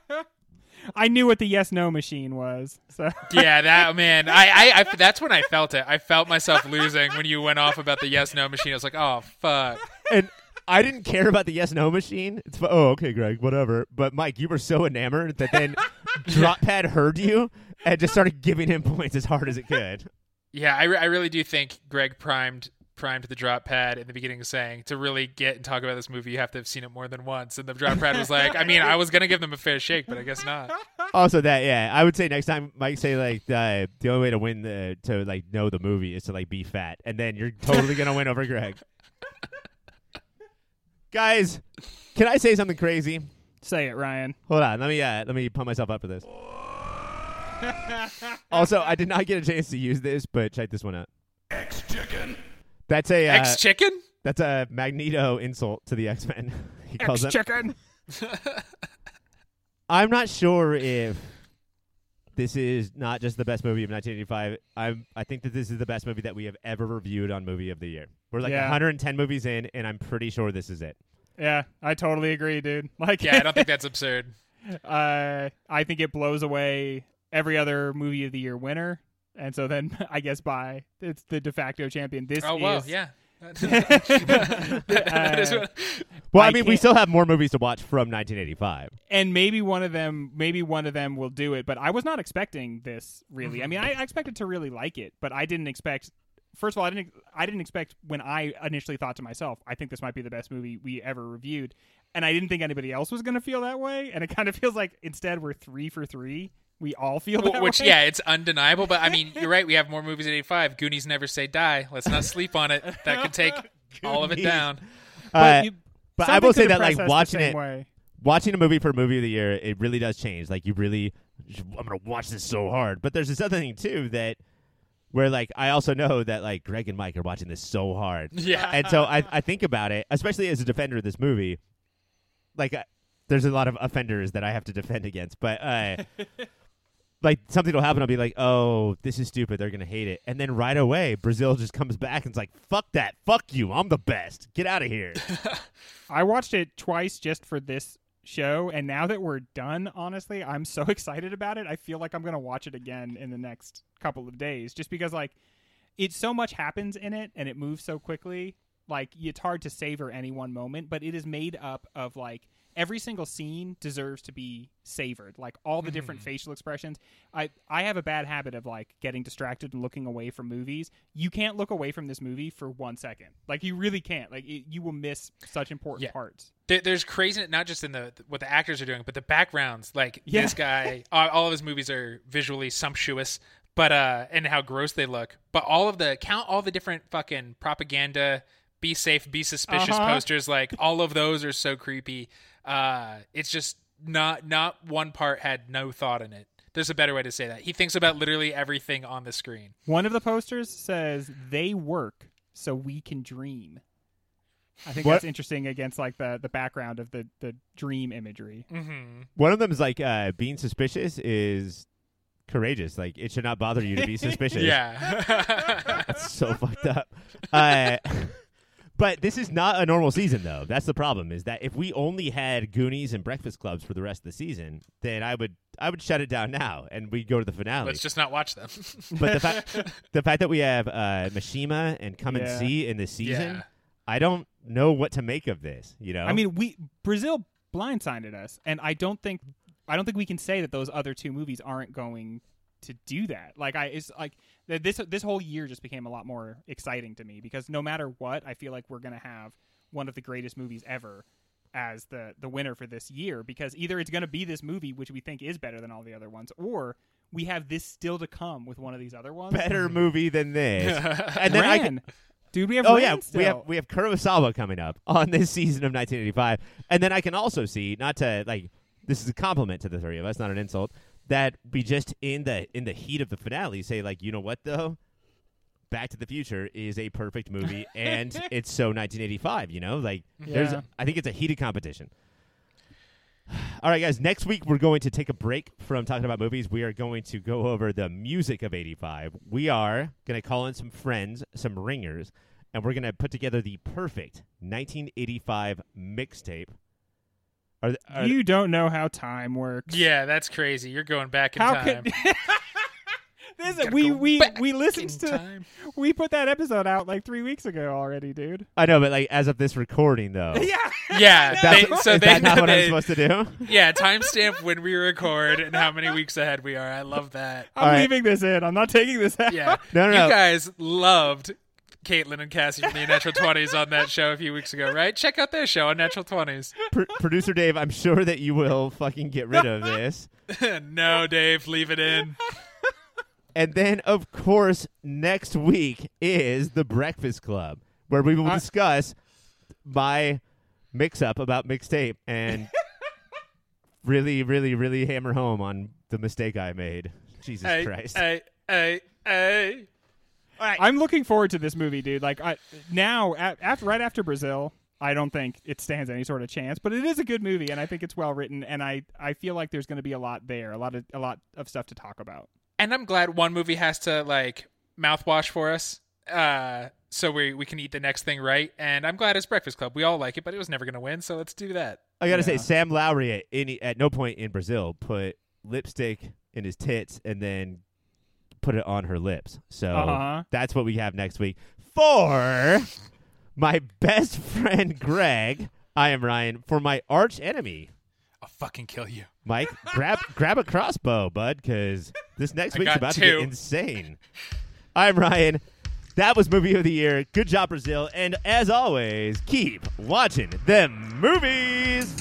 I knew what the yes no machine was. So <laughs> Yeah, that man. I, I, I that's when I felt it. I felt myself losing when you went off about the yes no machine. I was like, oh fuck. and I didn't care about the yes no machine. It's oh okay, Greg, whatever. But Mike, you were so enamored that then <laughs> Dropad heard you and just started giving him points as hard as it could. Yeah, I, re- I really do think Greg primed primed the drop pad in the beginning, saying to really get and talk about this movie, you have to have seen it more than once. And the drop pad was like, I mean, I was gonna give them a fair shake, but I guess not. Also, that yeah, I would say next time Mike say like the only way to win the to like know the movie is to like be fat, and then you're totally gonna win over Greg. <laughs> Guys, can I say something crazy? say it, Ryan. Hold on, let me uh, let me pump myself up for this. <laughs> also, I did not get a chance to use this, but check this one out. X chicken. That's a uh, Ex chicken. that's a Magneto insult to the X Men. <laughs> he calls them. chicken. I'm not sure if this is not just the best movie of 1985. I'm I think that this is the best movie that we have ever reviewed on Movie of the Year. We're like Yeah. 110 movies in, and I'm pretty sure this is it. Yeah, I totally agree, dude. <laughs> Like, Yeah, I don't think that's absurd. <laughs> uh, I think it blows away every other movie of the year winner, and so then <laughs> I guess by it's the de facto champion. This year. Oh is well, yeah. Uh, Well, I, I mean, we still have more movies to watch from 1985. and maybe one of them, maybe one of them will do it. But I was not expecting this really. I mean, I, I expected to really like it, but I didn't expect first of all, I didn't I didn't expect when I initially thought to myself, I think this might be the best movie we ever reviewed, and I didn't think anybody else was going to feel that way. And it <laughs> kind of feels like instead we're three for three. We all feel that Which, way. yeah, it's undeniable. But I mean, <laughs> you're right. We have more movies at 85. Goonies never say die. Let's not sleep on it. That could take <laughs> all of it down. Uh, you- but I will say that like watching it, way. watching a movie for movie of the year, it really does change. Like you really, I'm gonna watch this so hard. But there's this other thing too that where like I also know that like Greg and Mike are watching this so hard. <laughs> Yeah. and so I, I think about it, especially as a defender of this movie. Like, uh, there's a lot of offenders that I have to defend against, but uh, like something will happen. I'll be like, "Oh, this is stupid. They're gonna hate it," and then right away, Brazil just comes back and's like, "Fuck that. Fuck you. I'm the best. Get out of here." <laughs> I watched it twice just for this show, and now that we're done, honestly, I'm so <laughs> excited about it. I feel like I'm gonna watch it again in the next couple of days, just because like it so much happens in it and it moves so quickly. Like it's hard to savor any one moment, but it is made up of like every single scene deserves to be savored. Like all the different facial expressions. I I have a bad habit of like getting distracted and looking away from movies. You can't look away from this movie for one second. Like you really can't. Like it, you will miss such important Yeah. parts. There, there's crazy, not just in the what the actors are doing, but the backgrounds. Like Yeah. this guy, <laughs> all, all of his movies are visually sumptuous, but uh, and how gross they look. But all of the count, all the different fucking propaganda, be safe, be suspicious Uh-huh. posters. Like all of those are so creepy. Uh, it's just not not one part had no thought in it. There's a better way to say that. He thinks about literally everything on the screen. One of the posters says they work so we can dream. I think What- that's interesting against like the the background of the the dream imagery. Mm-hmm. One of them is like uh, being suspicious is courageous. Like it should not bother you to be <laughs> suspicious. Yeah. That's so fucked up. Uh, <laughs> but this is not a normal season, though. That's the problem. Is that if we only had Goonies and Breakfast Clubs for the rest of the season, then I would I would shut it down now and we'd go to the finale. Let's just not watch them. <laughs> but the fact the fact that we have uh, Mishima and Come and See in this season, Yeah. I don't know what to make of this. You know, I mean, we Brazil blindsided us, and I don't think I don't think we can say that those other two movies aren't going to do that. Like I it's like th- this this whole year just became a lot more exciting to me because no matter what, I feel like we're going to have one of the greatest movies ever as the the winner for this year because either it's going to be this movie which we think is better than all the other ones or we have this still to come with one of these other ones. better mm-hmm. movie than this. <laughs> and then I can, Dude, we have oh Ran yeah, we have we have Kurosawa coming up on this season of 1985, and then I can also see not to like this is a compliment to the three of us, not an insult, that we just in the in the heat of the finale say like, you know what though, Back to the Future is a perfect movie, <laughs> and it's so 1985. You know, like there's Yeah. I think it's a heated competition. <sighs> All right, guys. Next week we're going to take a break from talking about movies. We are going to go over the music of '85. We are going to call in some friends, some ringers, and we're going to put together the perfect 1985 mixtape. Are, th- are you don't know how time works. yeah, that's crazy. You're going back in How time. could <laughs> this? Gotta We we we listened to time. we put that episode out like three weeks ago already, dude. I know, but like as of this recording, though, <laughs> Yeah, Yeah, that's, they, so is they that not know what I'm supposed to do? <laughs> Yeah, timestamp when we record and how many weeks ahead we are. I love that. I'm All right. leaving this in. I'm not taking this out. Yeah, No, no, you no. guys loved Caitlin and Cassie from the Natural Twenties on that show a few weeks ago, right? Check out their show on Natural Twenties. Pro- Producer Dave, I'm sure that you will fucking get rid of this. <laughs> no, Dave, leave it in. And then, of course, next week is the Breakfast Club, where we will discuss my mix up about mixtape and <laughs> really, really, really hammer home on the mistake I made. Jesus Hey, Christ. hey, hey, hey. I'm looking forward to this movie, dude. Like I now a- after right after Brazil, I don't think it stands any sort of chance, but it is a good movie and I think it's well written and I I feel like there's going to be a lot there, a lot of a lot of stuff to talk about. And I'm glad one movie has to like mouthwash for us, uh, so we we can eat the next thing right. And I'm glad it's Breakfast Club. We all like it, but it was never going to win, so let's do that. I gotta say, Sam Lowry at any at no point in Brazil put lipstick in his tits and then put it on her lips. So Uh-huh. that's what we have next week for my best <laughs> friend Greg. I am Ryan for my arch enemy I'll fucking kill you. Mike. grab <laughs> grab a crossbow, bud, because this next I week's got about to two. get insane. I'm Ryan. That was movie of the year. Good job, Brazil. And as always, keep watching them movies.